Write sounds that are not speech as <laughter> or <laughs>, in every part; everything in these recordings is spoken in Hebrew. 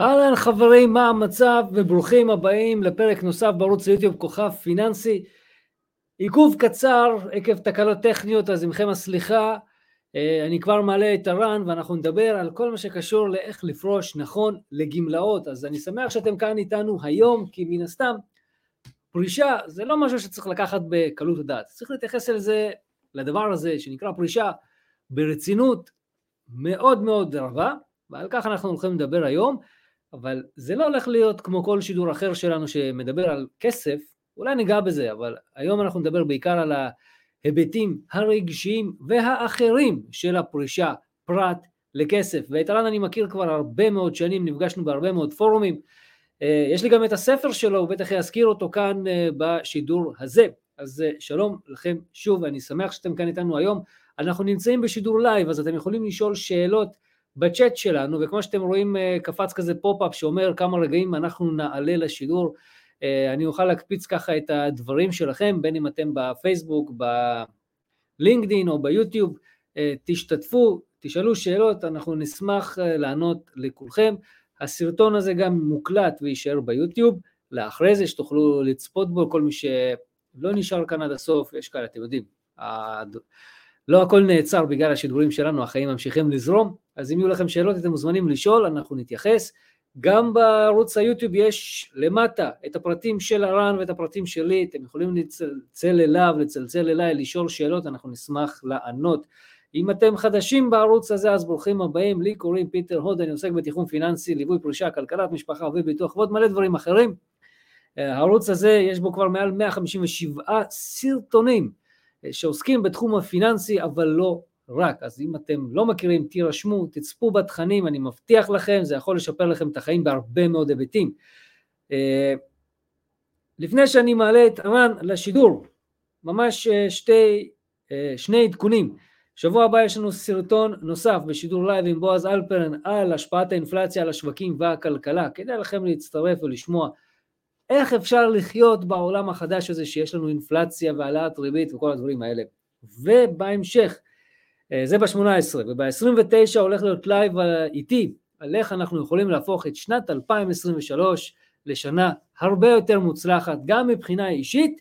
אהלן חברים, מה המצב? וברוכים הבאים לפרק נוסף בערוץ היוטיוב כוכב פיננסי. עיכוב קצר עקב תקלות טכניות, אז עמכם הסליחה. אה, אני כבר מעלה את הרן ואנחנו נדבר על כל מה שקשור לאיך לפרוש נכון לגמלאות. אז אני שמח שאתם כאן איתנו היום, כי מן הסתם פרישה זה לא משהו שצריך לקחת בקלות הדעת. צריך להתייחס אל זה, לדבר הזה שנקרא פרישה, ברצינות מאוד מאוד רבה, ועל כך אנחנו הולכים לדבר היום. אבל זה לא הולך להיות כמו כל שידור אחר שלנו שמדבר על כסף, אולי ניגע בזה, אבל היום אנחנו נדבר בעיקר על ההיבטים הרגשיים והאחרים של הפרישה, פרט לכסף. ואת אלן אני מכיר כבר הרבה מאוד שנים, נפגשנו בהרבה מאוד פורומים. אה, יש לי גם את הספר שלו, הוא בטח יזכיר אותו כאן אה, בשידור הזה. אז אה, שלום לכם שוב, אני שמח שאתם כאן איתנו היום. אנחנו נמצאים בשידור live, אז אתם יכולים לשאול שאלות בצ'אט שלנו, וכמו שאתם רואים אה, קפץ כזה pop-up שאומר כמה רגעים אנחנו נעלה לשידור, אה, אני אוכל להקפיץ ככה את הדברים שלכם, בין אם אתם בפייסבוק, ב LinkedIn או ביוטיוב, אה, תשתתפו, תשאלו שאלות, אנחנו נשמח לענות לכולכם. הסרטון הזה גם מוקלט ויישאר ביוטיוב, לאחרי זה שתוכלו לצפות בו, כל מי שלא נשאר כאן עד הסוף, יש כאלה, אתם יודעים, לא הכל נעצר בגלל השידורים שלנו, החיים ממשיכים לזרום, אז אם יהיו לכם שאלות אתם מוזמנים לשאול, אנחנו נתייחס. גם בערוץ היוטיוב יש למטה את הפרטים של הרן ואת הפרטים שלי, אתם יכולים לצלצל אליו, לצלצל אליי, לשאול שאלות, אנחנו נשמח לענות. אם אתם חדשים בערוץ הזה, אז ברוכים הבאים, לי קוראים פיטר הוד, אני עוסק בתיכון פיננסי, ליווי פרישה, כלכלת משפחה וביטוח ועוד מלא דברים אחרים. הערוץ הזה, יש בו כבר מעל 157 סרטונים שעוסקים בתחום הפיננסי, אבל לא רק. אז אם אתם לא מכירים, תירשמו, תצפו בתכנים, אני מבטיח לכם, זה יכול לשפר לכם את החיים בהרבה מאוד היבטים. אה, לפני שאני מעלה את ערן לשידור, ממש אה, שתי, אה, שני עדכונים. שבוע הבא יש לנו סרטון נוסף בשידור live עם בועז אלפרן על השפעת האינפלציה על השווקים והכלכלה. כדאי לכם להצטרף ולשמוע איך אפשר לחיות בעולם החדש הזה שיש לנו אינפלציה והעלאת ריבית וכל הדברים האלה. ובהמשך, אה, זה ב-18, וב-29 הולך להיות live איתי על איך אנחנו יכולים להפוך את שנת 2023 לשנה הרבה יותר מוצלחת, גם מבחינה אישית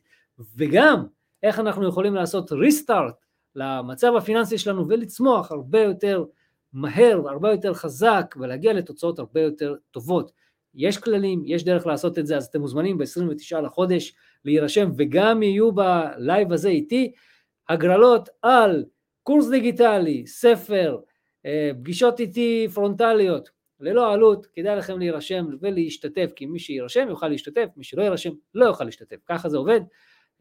וגם איך אנחנו יכולים לעשות restart למצב הפיננסי שלנו ולצמוח הרבה יותר מהר והרבה יותר חזק ולהגיע לתוצאות הרבה יותר טובות. יש כללים, יש דרך לעשות את זה, אז אתם מוזמנים ב-29 לחודש להירשם, וגם יהיו בלייב הזה איתי הגרלות על קורס דיגיטלי, ספר, אה, פגישות איתי פרונטליות, ללא עלות, כדאי לכם להירשם ולהשתתף, כי מי שיירשם יוכל להשתתף, מי שלא יירשם לא יוכל להשתתף, ככה זה עובד.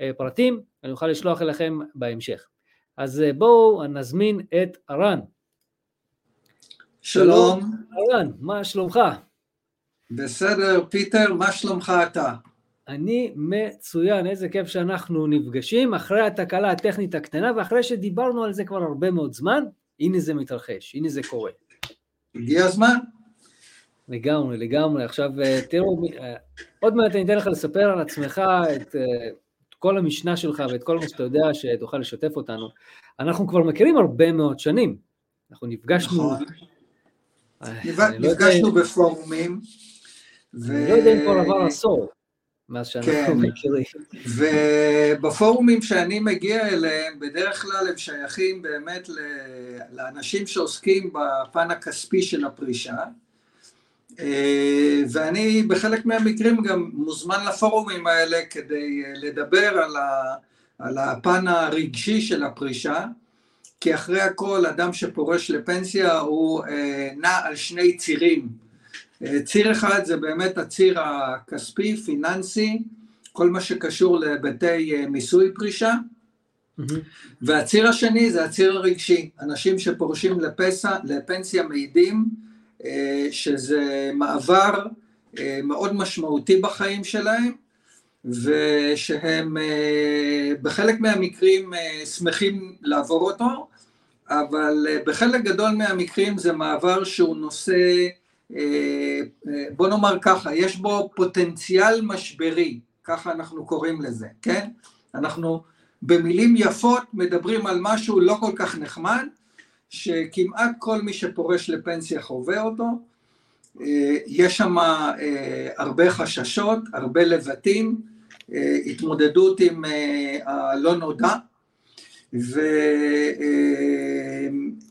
אה, פרטים אני אוכל לשלוח אליכם בהמשך. אז אה, בואו נזמין את ארן. שלום. ארן, מה שלומך? בסדר, פיטר, מה שלומך אתה? אני מצוין, איזה כיף שאנחנו נפגשים אחרי התקלה הטכנית הקטנה ואחרי שדיברנו על זה כבר הרבה מאוד זמן, הנה זה מתרחש, הנה זה קורה. הגיע הזמן. לגמרי, לגמרי. עכשיו אה, תראו, אה, עוד מעט אני אתן לך לספר על עצמך את, אה, את כל המשנה שלך ואת כל מה שאתה יודע שתוכל לשתף אותנו. אנחנו כבר מכירים הרבה מאוד שנים. אנחנו נפגשנו... נכון. לא נפגשנו בפורומים. אני לא יודע אם כבר עבר עשור. מאז שאנחנו כן. מכירים. ובפורומים שאני מגיע אליהם, בדרך כלל הם שייכים באמת לאנשים שעוסקים בפן הכספי של הפרישה, אה, ואני בחלק מהמקרים גם מוזמן לפורומים האלה כדי לדבר על, ה, על הפן הרגשי של הפרישה, כי אחרי הכל אדם שפורש לפנסיה הוא אה, נע על שני צירים. ציר אחד זה באמת הציר הכספי, פיננסי, כל מה שקשור להיבטי אה, מיסוי פרישה, mm-hmm. והציר השני זה הציר הרגשי, אנשים שפורשים לפסע, לפנסיה מעידים אה, שזה מעבר אה, מאוד משמעותי בחיים שלהם, ושהם בחלק מהמקרים שמחים לעבור אותו, אבל בחלק גדול מהמקרים זה מעבר שהוא נושא אה, אה, בוא נאמר ככה, יש בו פוטנציאל משברי, ככה אנחנו קוראים לזה, כן? אנחנו במילים יפות מדברים על משהו לא כל כך נחמד, שכמעט כל מי שפורש לפנסיה חווה אותו, יש שם הרבה חששות, הרבה לבטים, התמודדות עם הלא נודע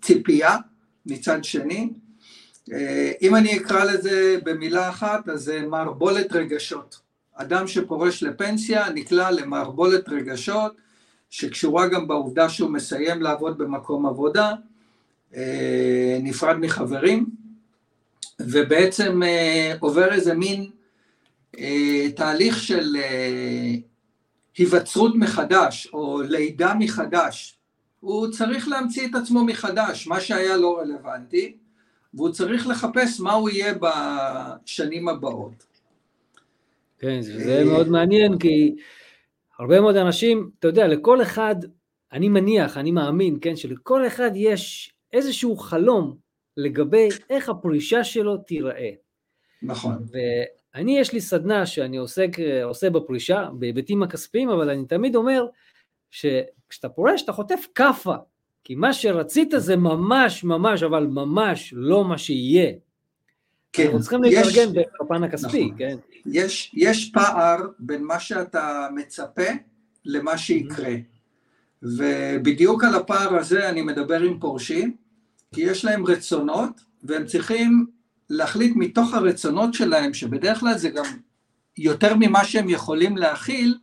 וציפייה מצד שני. אם אני אקרא לזה במילה אחת, אז זה מערבולת רגשות. אדם שפורש לפנסיה נקלע למערבולת רגשות, שקשורה גם בעובדה שהוא מסיים לעבוד במקום עבודה, אה, נפרד מחברים, ובעצם אה, עובר איזה מין אה, תהליך של היווצרות מחדש, או לידה מחדש. הוא צריך להמציא את עצמו מחדש, מה שהיה לא רלוונטי, והוא צריך לחפש מה הוא יהיה בשנים הבאות. כן, זה מאוד מעניין, כי הרבה מאוד אנשים, אתה יודע, לכל אחד, אני מניח, אני מאמין, כן, שלכל אחד יש איזשהו חלום לגבי איך הפרישה שלו תיראה. נכון. ואני, יש לי סדנה שאני עוסק, עושה בפרישה, בהיבטים הכספיים, אבל אני תמיד אומר, שכשאתה פורש אתה חוטף כאפה, כי מה שרצית זה ממש ממש, אבל ממש לא מה שיהיה. כן, אנחנו צריכים להתארגן בפן הכספי, נכון. כן? יש, יש פער בין מה שאתה מצפה למה שיקרה. ובדיוק על הפער הזה אני מדבר עם פורשים, כי יש להם רצונות, והם צריכים להחליט מתוך הרצונות שלהם, שבדרך כלל זה גם יותר ממה שהם יכולים להכיל,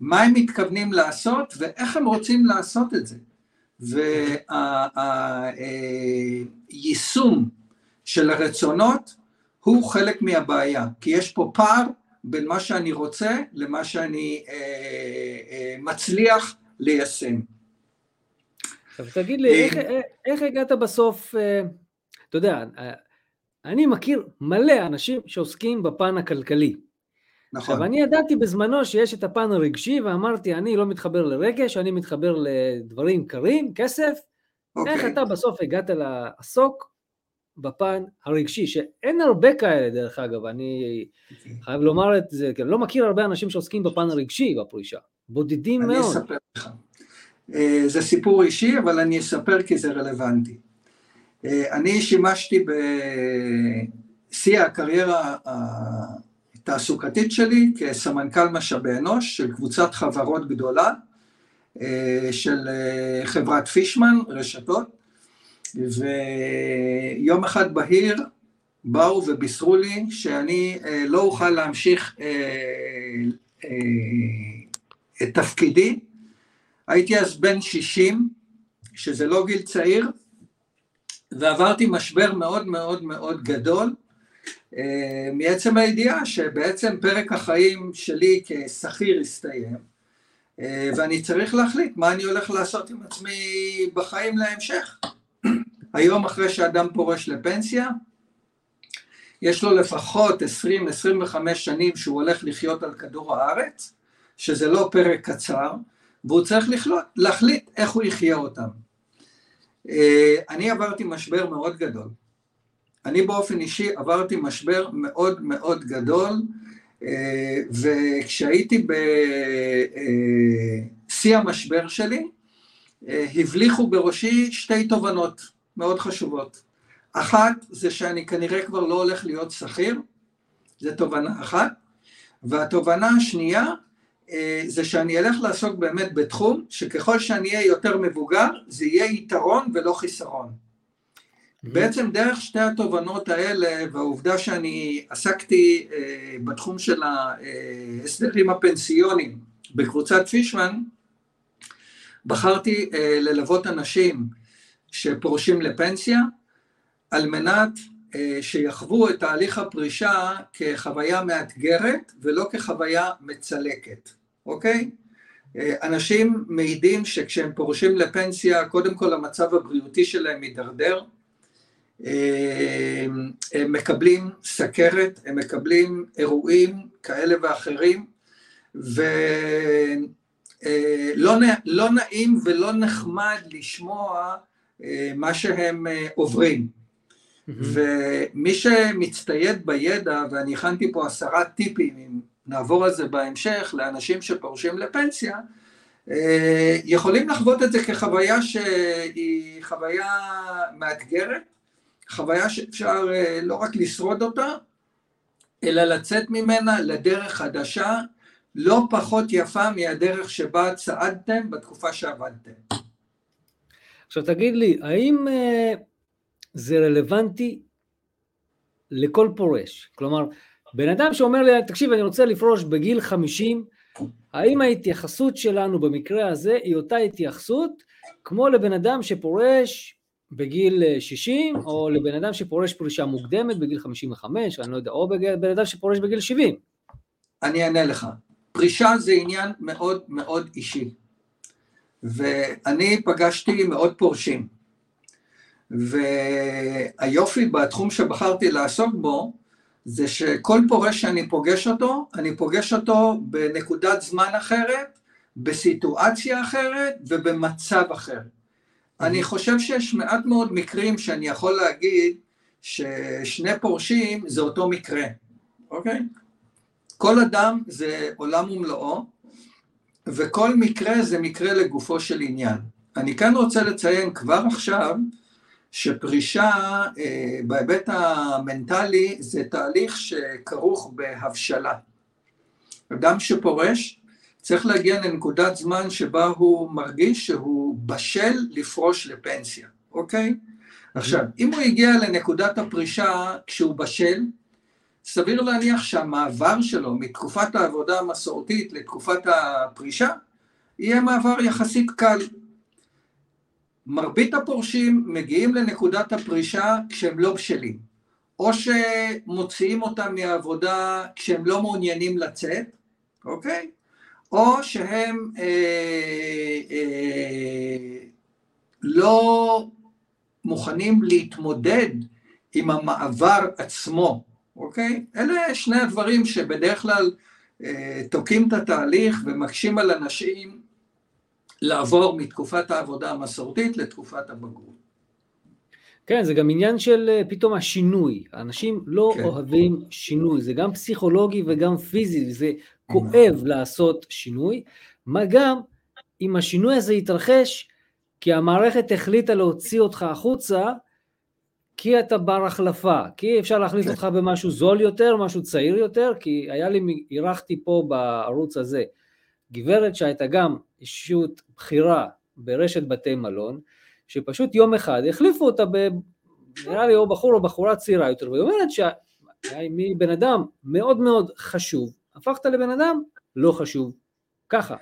מה הם מתכוונים לעשות ואיך הם רוצים לעשות את זה. והיישום של הרצונות הוא חלק מהבעיה, כי יש פה פער בין מה שאני רוצה למה שאני אה, אה, מצליח ליישם. עכשיו תגיד לי, איך, אה, איך הגעת בסוף, אה, אתה יודע, אני מכיר מלא אנשים שעוסקים בפן הכלכלי. נכון. עכשיו, אני ידעתי בזמנו שיש את הפן הרגשי, ואמרתי, אני לא מתחבר לרגש, אני מתחבר לדברים קרים, כסף. אוקיי. איך אתה בסוף הגעת לעסוק בפן הרגשי, שאין הרבה כאלה דרך אגב, אני אוקיי. חייב לומר את זה, כי אני לא מכיר הרבה אנשים שעוסקים בפן הרגשי בפרישה, בודדים אני מאוד. אני אספר לך. אה, זה סיפור אישי, אבל אני אספר כי זה רלוונטי. אה, אני שימשתי בשיא הקריירה התעסוקתית שלי כסמנכ"ל משאבי אנוש של קבוצת חברות גדולה, אה, של חברת פישמן, רשתות, ויום אחד בהיר באו ובישרו לי שאני אה, לא אוכל להמשיך אה, אה, את תפקידי. הייתי אז בן 60, שזה לא גיל צעיר, ועברתי משבר מאוד מאוד מאוד גדול, מעצם הידיעה שבעצם פרק החיים שלי כשכיר הסתיים, ואני צריך להחליט מה אני הולך לעשות עם עצמי בחיים להמשך. היום אחרי שאדם פורש לפנסיה, יש לו לפחות 20-25 שנים שהוא הולך לחיות על כדור הארץ, שזה לא פרק קצר, והוא צריך לחלות, להחליט איך הוא יחיה אותם. אה, אני עברתי משבר מאוד גדול. אני באופן אישי עברתי משבר מאוד מאוד גדול, אה, וכשהייתי בשיא אה, המשבר שלי, הבליחו בראשי שתי תובנות. מאוד חשובות. אחת, זה שאני כנראה כבר לא הולך להיות שכיר, זו תובנה אחת, והתובנה השנייה, אה, זה שאני אלך לעסוק באמת בתחום, שככל שאני אהיה יותר מבוגר, זה יהיה יתרון ולא חיסרון. בעצם דרך שתי התובנות האלה, והעובדה שאני עסקתי אה, בתחום של ההסדרים הפנסיונים בקבוצת פישמן, בחרתי אה, ללוות אנשים שפורשים לפנסיה, על מנת אה, שיחוו את תהליך הפרישה כחוויה מאתגרת ולא כחוויה מצלקת, אוקיי? אה, אנשים מעידים שכשהם פורשים לפנסיה, קודם כל המצב הבריאותי שלהם מידרדר, הם מקבלים סכרת, הם מקבלים אירועים כאלה ואחרים, ולא לא נעים ולא נחמד לשמוע אה, מה שהם אה, עוברים. ומי שמצטייד בידע, ואני הכנתי פה עשרה טיפים, אם נעבור על זה בהמשך, לאנשים שפורשים לפנסיה, אה, יכולים לחוות את זה כחוויה שהיא חוויה מאתגרת, חוויה שאפשר אה, לא רק לשרוד אותה, אלא לצאת ממנה לדרך חדשה, לא פחות יפה מהדרך שבה צעדתם בתקופה שעבדתם. עכשיו תגיד לי, האם uh, זה רלוונטי לכל פורש? כלומר, בן אדם שאומר לי, תקשיב, אני רוצה לפרוש בגיל 50, האם ההתייחסות שלנו במקרה הזה היא אותה התייחסות כמו לבן אדם שפורש בגיל 60, או לבן אדם שפורש פרישה מוקדמת בגיל 55, אני לא יודע, או בן אדם שפורש בגיל 70? אני אענה לך. פרישה זה עניין מאוד מאוד אישי. ואני פגשתי מאוד פורשים. והיופי בתחום שבחרתי לעסוק בו, זה שכל פורש שאני פוגש אותו, אני פוגש אותו בנקודת זמן אחרת, בסיטואציה אחרת ובמצב אחר. אני חושב שיש מעט מאוד מקרים שאני יכול להגיד ששני פורשים זה אותו מקרה, אוקיי? כל אדם זה עולם ומלואו, וכל מקרה זה מקרה לגופו של עניין. אני כאן רוצה לציין כבר עכשיו, שפרישה אה, בהיבט המנטלי זה תהליך שכרוך בהבשלה. אדם שפורש צריך להגיע לנקודת זמן שבה הוא מרגיש שהוא בשל לפרוש לפנסיה, אוקיי? עכשיו, אם הוא הגיע לנקודת הפרישה כשהוא בשל, סביר להניח שהמעבר שלו מתקופת העבודה המסורתית לתקופת הפרישה יהיה מעבר יחסית קל. מרבית הפורשים מגיעים לנקודת הפרישה כשהם לא בשלים, או שמוציאים אותם מהעבודה כשהם לא מעוניינים לצאת, אוקיי? או שהם אה, אה, לא מוכנים להתמודד עם המעבר עצמו, אוקיי? אלה שני הדברים שבדרך כלל אה, תוקעים את התהליך ומקשים על אנשים לעבור מתקופת העבודה המסורתית לתקופת הבגרות. כן, זה גם עניין של אה, פתאום השינוי. אנשים לא כן. אוהבים שינוי, זה גם פסיכולוגי וגם פיזי, זה כואב נכון. לעשות שינוי. מה גם אם השינוי הזה יתרחש כי המערכת החליטה להוציא אותך החוצה, כי אתה בר החלפה, כי אפשר להחליף כן. אותך במשהו זול יותר, משהו צעיר יותר, כי היה לי, אירחתי פה בערוץ הזה גברת שהייתה גם אישות בכירה ברשת בתי מלון, שפשוט יום אחד החליפו אותה ב... נראה לי או בחור או בחורה צעירה יותר, והיא אומרת שמבן אדם מאוד מאוד חשוב, הפכת לבן אדם לא חשוב, ככה,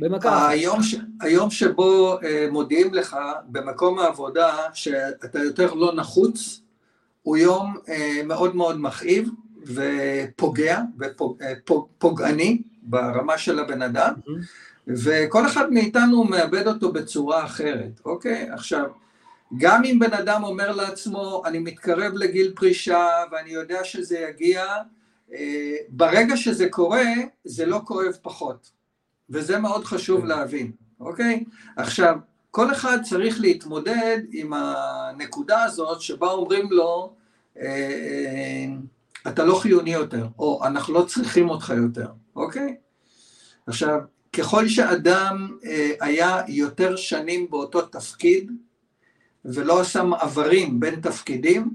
במכה. היום, ש... היום שבו אה, מודיעים לך במקום העבודה שאתה יותר לא נחוץ, הוא יום אה, מאוד מאוד מכאיב ופוגע ופוגעני ברמה של הבן אדם. Mm-hmm. וכל אחד מאיתנו מאבד אותו בצורה אחרת, אוקיי? עכשיו, גם אם בן אדם אומר לעצמו, אני מתקרב לגיל פרישה ואני יודע שזה יגיע, אה, ברגע שזה קורה, זה לא כואב פחות. וזה מאוד חשוב כן. להבין, אוקיי? עכשיו, כל אחד צריך להתמודד עם הנקודה הזאת שבה אומרים לו, אה, אה, אתה לא חיוני יותר, או אנחנו לא צריכים אותך יותר, אוקיי? עכשיו, ככל שאדם אה, היה יותר שנים באותו תפקיד ולא עשה מעברים בין תפקידים,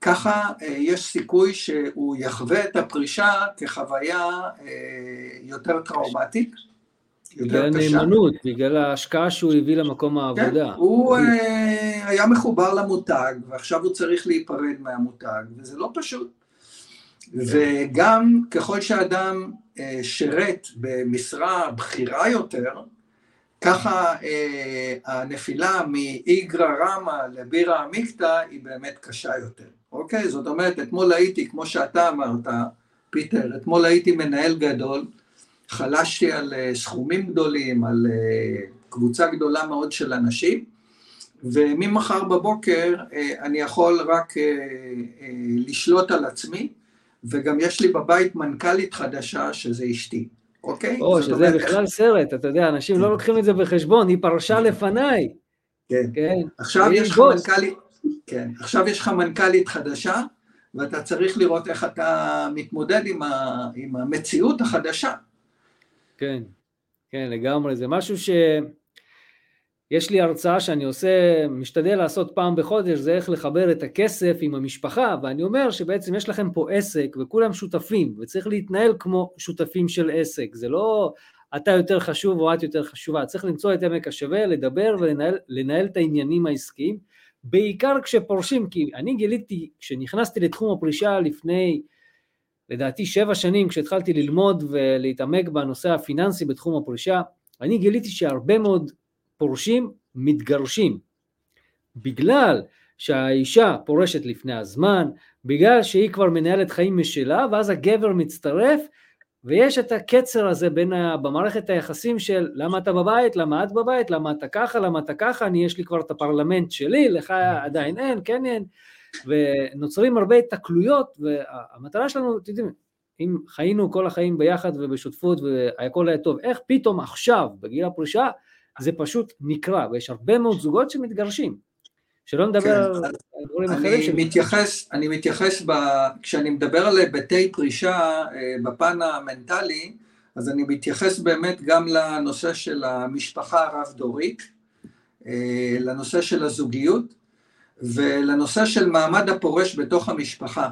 ככה אה, יש סיכוי שהוא יחווה את הפרישה כחוויה אה, יותר טראומטית. בגלל הנאמנות, בגלל ההשקעה שהוא הביא למקום כן, העבודה. כן, הוא היה מחובר למותג, ועכשיו הוא צריך להיפרד מהמותג, וזה לא פשוט. וגם ככל שאדם שירת במשרה בכירה יותר, ככה אה, הנפילה מאיגרא רמא לבירא עמיקתא היא באמת קשה יותר, אוקיי? זאת אומרת, אתמול הייתי, כמו שאתה אמרת, פיטר, אתמול הייתי מנהל גדול, חלשתי על אה, סכומים גדולים, על קבוצה גדולה מאוד של אנשים, וממחר בבוקר אני יכול רק לשלוט על עצמי, וגם יש לי בבית מנכ"לית חדשה, שזה אשתי, אוקיי? או, שזה אומרת, בכלל סרט, אתה יודע, אנשים לא כן. לוקחים את זה בחשבון, היא פרשה לפניי. כן, כן. עכשיו יש לך מנכ"לית, כן, עכשיו יש לך מנכ"לית חדשה, ואתה צריך לראות איך אתה מתמודד עם, ה, עם המציאות החדשה. כן, כן, לגמרי, זה משהו ש... יש לי הרצאה שאני עושה, משתדל לעשות פעם בחודש, זה איך לחבר את הכסף עם המשפחה, ואני אומר שבעצם יש לכם פה עסק וכולם שותפים, וצריך להתנהל כמו שותפים של עסק, זה לא אתה יותר חשוב או את יותר חשובה, צריך למצוא את עמק השווה, לדבר ולנהל את העניינים העסקיים, בעיקר כשפורשים, כי אני גיליתי, כשנכנסתי לתחום הפרישה לפני, לדעתי שבע שנים, כשהתחלתי ללמוד ולהתעמק בנושא הפיננסי בתחום הפרישה, אני גיליתי שהרבה מאוד פורשים מתגרשים, בגלל שהאישה פורשת לפני הזמן, בגלל שהיא כבר מנהלת חיים משלה, ואז הגבר מצטרף, ויש את הקצר הזה בין ה... במערכת היחסים של למה אתה בבית, למה את בבית, למה אתה ככה, למה אתה ככה, אני יש לי כבר את הפרלמנט שלי, לך עדיין אין, כן אין, ונוצרים הרבה התקלויות, והמטרה שלנו, אתם יודעים, אם חיינו כל החיים ביחד ובשותפות והכל היה טוב, איך פתאום עכשיו, בגיל הפרישה, זה פשוט נקרע, ויש הרבה מאוד זוגות שמתגרשים. שלא נדבר כן, על דברים אחרים. אני מתייחס, אני מתייחס ב, כשאני מדבר על היבטי פרישה אה, בפן המנטלי, אז אני מתייחס באמת גם לנושא של המשפחה הרב-דורית, אה, לנושא של הזוגיות, ולנושא של מעמד הפורש בתוך המשפחה.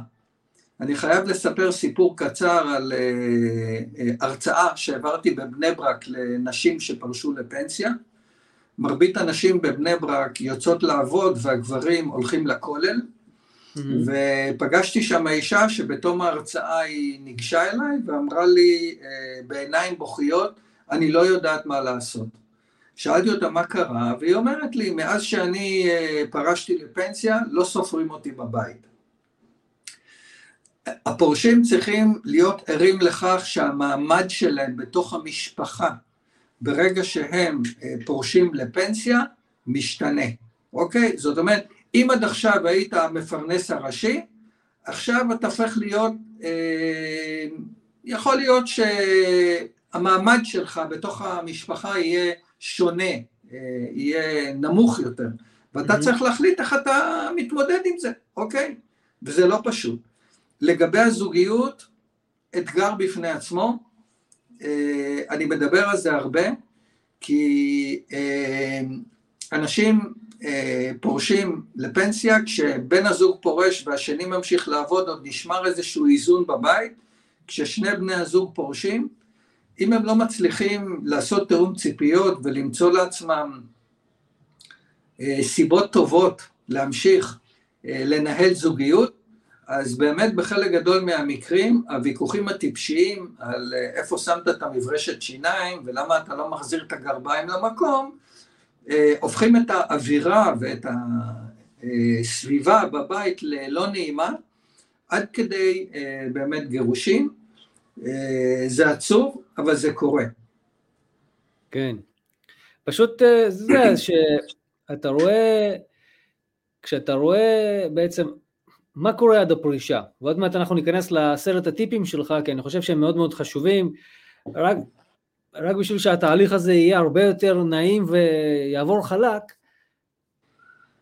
אני חייב לספר סיפור קצר על אה, הרצאה שהעברתי בבני ברק לנשים שפרשו לפנסיה. מרבית הנשים בבני ברק יוצאות לעבוד והגברים הולכים לכולל, mm-hmm. ופגשתי שם אישה שבתום ההרצאה היא ניגשה אליי ואמרה לי אה, בעיניים בוכיות, אני לא יודעת מה לעשות. שאלתי אותה מה קרה, והיא אומרת לי, מאז שאני אה, פרשתי לפנסיה, לא סופרים אותי בבית. הפורשים צריכים להיות ערים לכך שהמעמד שלהם בתוך המשפחה ברגע שהם אה, פורשים לפנסיה, משתנה, אוקיי? זאת אומרת, אם עד עכשיו היית המפרנס הראשי, עכשיו אתה הופך להיות, אה, יכול להיות שהמעמד שלך בתוך המשפחה יהיה שונה, אה, יהיה נמוך יותר, ואתה mm-hmm. צריך להחליט איך אתה מתמודד עם זה, אוקיי? וזה לא פשוט. לגבי הזוגיות, אתגר בפני עצמו, אני מדבר על זה הרבה, כי אה, אנשים אה, פורשים לפנסיה, כשבן הזוג פורש והשני ממשיך לעבוד, עוד נשמר איזשהו איזון בבית, כששני בני הזוג פורשים, אם הם לא מצליחים לעשות תיאום ציפיות ולמצוא לעצמם סיבות טובות להמשיך לנהל זוגיות, אז באמת בחלק גדול מהמקרים הוויכוחים הטיפשיים על אה, איפה שמת את המברשת שיניים ולמה אתה לא מחזיר את הגרביים למקום, אה, הופכים את האווירה ואת הסביבה בבית ללא נעימה, עד כדי אה, באמת גירושים. זה עצוב, אבל זה קורה. כן. פשוט זה שאתה רואה, כשאתה רואה בעצם מה קורה עד הפרישה? ועוד מעט אנחנו ניכנס לעשרת הטיפים שלך, כי אני חושב שהם מאוד מאוד חשובים, רק, רק בשביל שהתהליך הזה יהיה הרבה יותר נעים ויעבור חלק.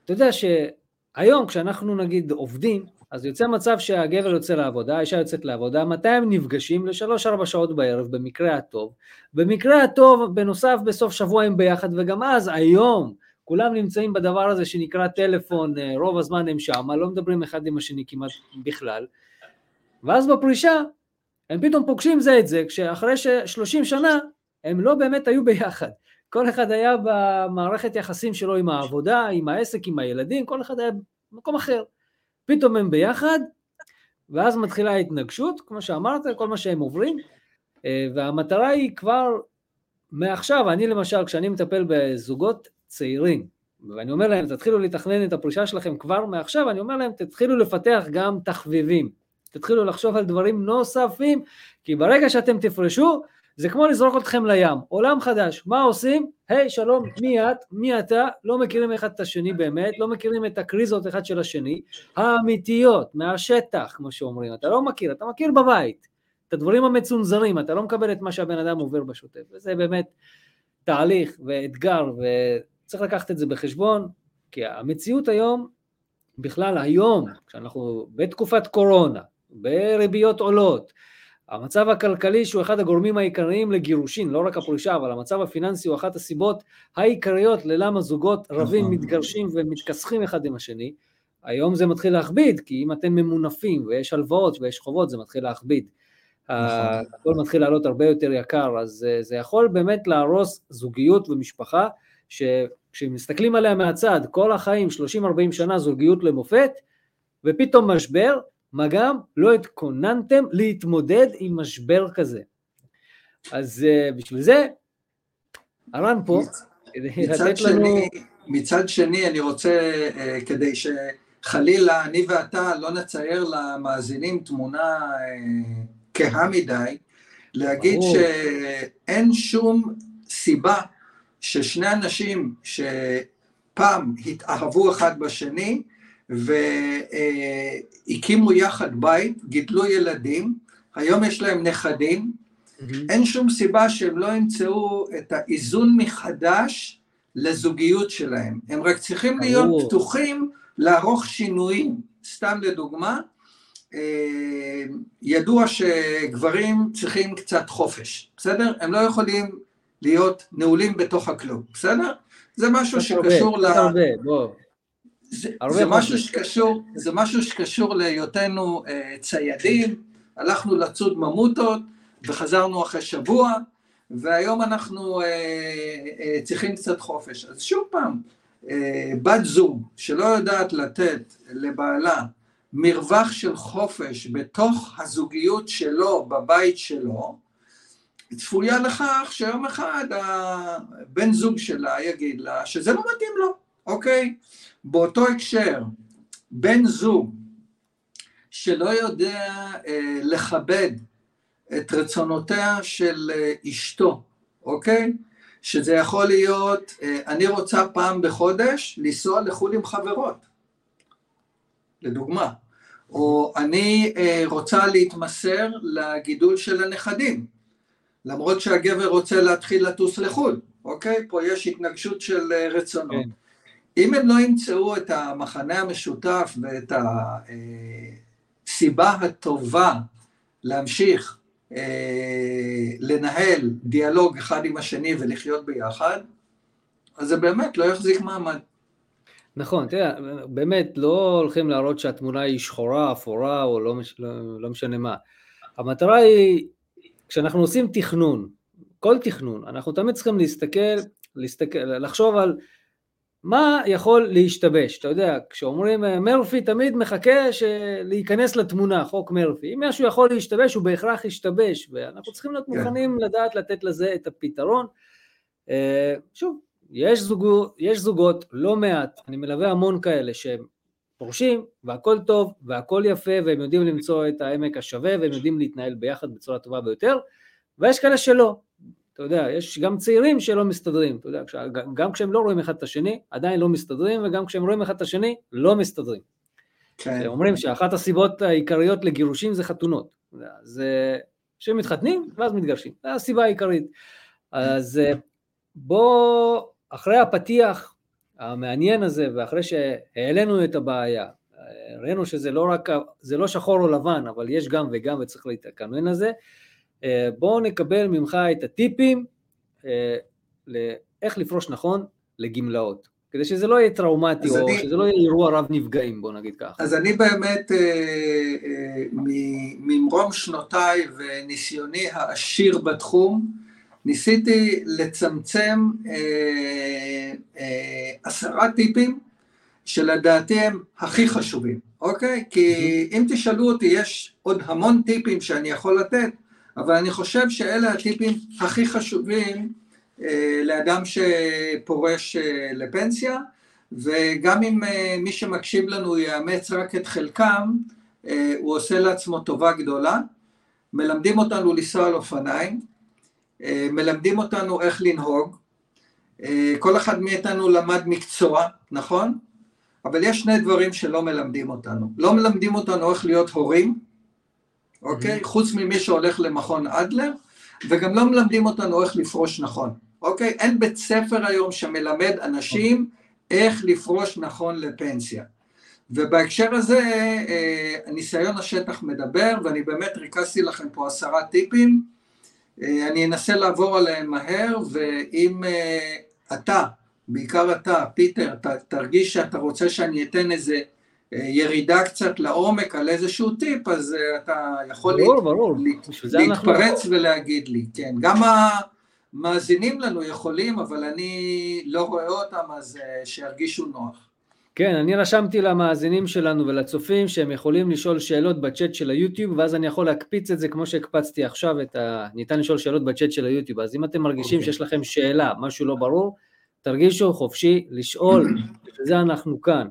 אתה יודע שהיום כשאנחנו נגיד עובדים, אז יוצא מצב שהגבר יוצא לעבודה, האישה יוצאת לעבודה, מתי הם נפגשים? לשלוש-ארבע שעות בערב, במקרה הטוב. במקרה הטוב, בנוסף, בסוף שבוע הם ביחד, וגם אז, היום, כולם נמצאים בדבר הזה שנקרא טלפון, אה, רוב הזמן הם שם, לא מדברים אחד עם השני כמעט בכלל, ואז בפרישה הם פתאום פוגשים זה את זה, כשאחרי ש-30 שנה הם לא באמת היו ביחד. כל אחד היה במערכת יחסים שלו עם העבודה, עם העסק, עם הילדים, כל אחד היה במקום אחר. פתאום הם ביחד, ואז מתחילה ההתנגשות, כמו שאמרת, כל מה שהם עוברים, אה, והמטרה היא כבר מעכשיו, אני למשל, כשאני מטפל בזוגות צעירים, ואני אומר להם, תתחילו לתכנן את הפרישה שלכם כבר מעכשיו, אני אומר להם, תתחילו לפתח גם תחביבים, תתחילו לחשוב על דברים נוספים, כי ברגע שאתם תפרשו, זה כמו לזרוק אתכם לים, עולם חדש, מה עושים? היי hey, שלום, מי את? מי אתה? לא מכירים אחד את השני באמת, לא מכירים את הקריזות אחד של השני, האמיתיות, מהשטח, כמו שאומרים, אתה לא מכיר, אתה מכיר בבית, את הדברים המצונזרים, אתה לא מקבל את מה שהבן אדם עובר בשוטף, וזה באמת תהליך ואתגר, וצריך לקחת את זה בחשבון, כי המציאות היום, בכלל היום, כשאנחנו בתקופת קורונה, בריביות עולות, המצב הכלכלי שהוא אחד הגורמים העיקריים לגירושין, לא רק הפרישה, אבל המצב הפיננסי הוא אחת הסיבות העיקריות ללמה זוגות רבים נכון. מתגרשים ומתכסחים אחד עם השני. היום זה מתחיל להכביד, כי אם אתם ממונפים ויש הלוואות ויש חובות, זה מתחיל להכביד. נכון. הכל מתחיל לעלות הרבה יותר יקר, אז זה יכול באמת להרוס זוגיות ומשפחה, שכשמסתכלים עליה מהצד, כל החיים, 30-40 שנה זוגיות למופת, ופתאום משבר, מה גם לא התכוננתם להתמודד עם משבר כזה. אז uh, בשביל זה, הר"ן פה, כדי לתת שני, לנו... מצד שני, אני רוצה, uh, כדי שחלילה אני ואתה לא נצייר למאזינים תמונה uh, כהה מדי, להגיד ברור. שאין שום סיבה ששני אנשים שפעם התאהבו אחד בשני, והקימו יחד בית, גידלו ילדים, היום יש להם נכדים, mm-hmm. אין שום סיבה שהם לא ימצאו את האיזון מחדש לזוגיות שלהם. הם רק צריכים להיות פתוחים לערוך שינויים. סתם לדוגמה, אה, ידוע שגברים צריכים קצת חופש, בסדר? הם לא יכולים להיות נעולים בתוך הכלוב, בסדר? זה משהו שקשור ל... הרבה, בוא. זה, זה, משהו שקשור, זה משהו שקשור להיותנו uh, ציידים, הלכנו לצוד ממוטות וחזרנו אחרי שבוע, והיום אנחנו uh, uh, צריכים קצת חופש. אז שוב פעם, בת זוג שלא יודעת לתת לבעלה מרווח של חופש בתוך הזוגיות שלו, בבית שלו, צפויה לכך שיום אחד הבן זוג שלה יגיד לה שזה לא מתאים לו, אוקיי? באותו הקשר, בן זוג שלא יודע אה, לכבד את רצונותיה של אה, אשתו, אוקיי? שזה יכול להיות, אה, אני רוצה פעם בחודש לנסוע לחו"ל עם חברות, לדוגמה, או אני אה, רוצה להתמסר לגידול של הנכדים, למרות שהגבר רוצה להתחיל לטוס לחו"ל, אוקיי? פה יש התנגשות של אה, רצונות. כן. אם הם לא ימצאו את המחנה המשותף ואת הסיבה הטובה להמשיך אה, לנהל דיאלוג אחד עם השני ולחיות ביחד, אז זה באמת לא יחזיק מעמד. נכון, תראה, באמת לא הולכים להראות שהתמונה היא שחורה, אפורה או לא, לא, לא משנה מה. המטרה היא, כשאנחנו עושים תכנון, כל תכנון, אנחנו תמיד צריכים להסתכל, להסתכל לחשוב על מה יכול להשתבש? אתה יודע, כשאומרים אה, מרפי תמיד מחכה להיכנס לתמונה, חוק מרפי. אם משהו יכול להשתבש, הוא בהכרח ישתבש, ואנחנו צריכים להיות כן. מוכנים לדעת לתת לזה את הפתרון. אה, שוב, יש, זוגו, יש זוגות, לא מעט, אני מלווה המון כאלה שהם פורשים, והכל טוב, והכל יפה, והם יודעים למצוא את העמק השווה, והם יודעים להתנהל ביחד בצורה טובה ביותר, ויש כאלה שלא, אתה יודע, יש גם צעירים שלא מסתדרים, אתה יודע, גם כשהם לא רואים אחד את השני, עדיין לא מסתדרים, וגם כשהם רואים אחד את השני, לא מסתדרים. כן. אומרים שאחת הסיבות העיקריות לגירושים זה חתונות. זה שהם מתחתנים ואז מתגרשים, זו הסיבה העיקרית. אז אה, בוא, אחרי הפתיח המעניין הזה, ואחרי שהעלינו את הבעיה, ראינו שזה לא רק, זה לא שחור או לבן, אבל יש גם וגם וצריך להתכוון לזה, אה, בואו נקבל ממך את הטיפים אה, לאיך לפרוש נכון לגמלאות, כדי שזה לא יהיה טראומטי או אני, שזה לא יהיה אירוע רב נפגעים, בוא נגיד ככה. אז אני באמת, אה, ממרום שנותיי וניסיוני העשיר בתחום, ניסיתי לצמצם עשרה טיפים שלדעתי הם הכי חשובים, אוקיי? כי אם תשאלו אותי, יש עוד המון טיפים שאני יכול לתת, אבל אני חושב שאלה הטיפים הכי חשובים אה, לאדם שפורש אה, לפנסיה, וגם אם אה, מי שמקשיב לנו יאמץ רק את חלקם, הוא עושה לעצמו טובה גדולה. מלמדים אותנו לנסוע על אופניים, מלמדים אותנו איך לנהוג, כל אחד מאיתנו למד מקצוע, נכון? אבל יש שני דברים שלא מלמדים אותנו. לא מלמדים אותנו איך להיות הורים, אוקיי? Mm-hmm. חוץ ממי שהולך למכון אדלר, וגם לא מלמדים אותנו איך לפרוש נכון, אוקיי? אין בית ספר היום שמלמד אנשים איך לפרוש נכון לפנסיה. ובהקשר הזה ניסיון השטח מדבר, ואני באמת ריכזתי לכם פה עשרה טיפים, אני אנסה לעבור עליהם מהר, ואם אתה, בעיקר אתה, פיטר, תרגיש שאתה רוצה שאני אתן איזה ירידה קצת לעומק על איזשהו טיפ, אז אתה יכול ברור, ברור. להתפרץ ולהגיד לי, כן. גם המאזינים לנו יכולים, אבל אני לא רואה אותם, אז שירגישו נוח. כן, אני רשמתי למאזינים שלנו ולצופים שהם יכולים לשאול שאלות בצ'אט של היוטיוב, ואז אני יכול להקפיץ את זה כמו שהקפצתי עכשיו, ה... ניתן לשאול שאלות בצ'אט של היוטיוב, אז אם אתם מרגישים okay. אוקיי. שיש לכם שאלה, משהו לא ברור, תרגישו חופשי לשאול, <clears throat> וזה אנחנו כאן.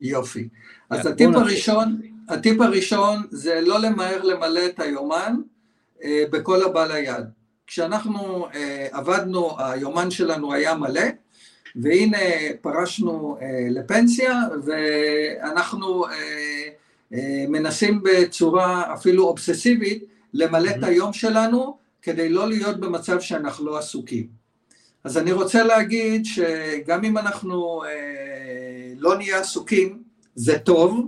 יופי. אז הטיפ הראשון, הטיפ הראשון זה לא למהר למלא את היומן אה, בכל הבא ליד. כשאנחנו אה, עבדנו, היומן שלנו היה מלא, והנה פרשנו אה, לפנסיה, ואנחנו אה, אה, מנסים בצורה אפילו אובססיבית למלא את היום שלנו, כדי לא להיות במצב שאנחנו לא עסוקים. אז אני רוצה להגיד שגם אם אנחנו לא נהיה עסוקים, זה טוב,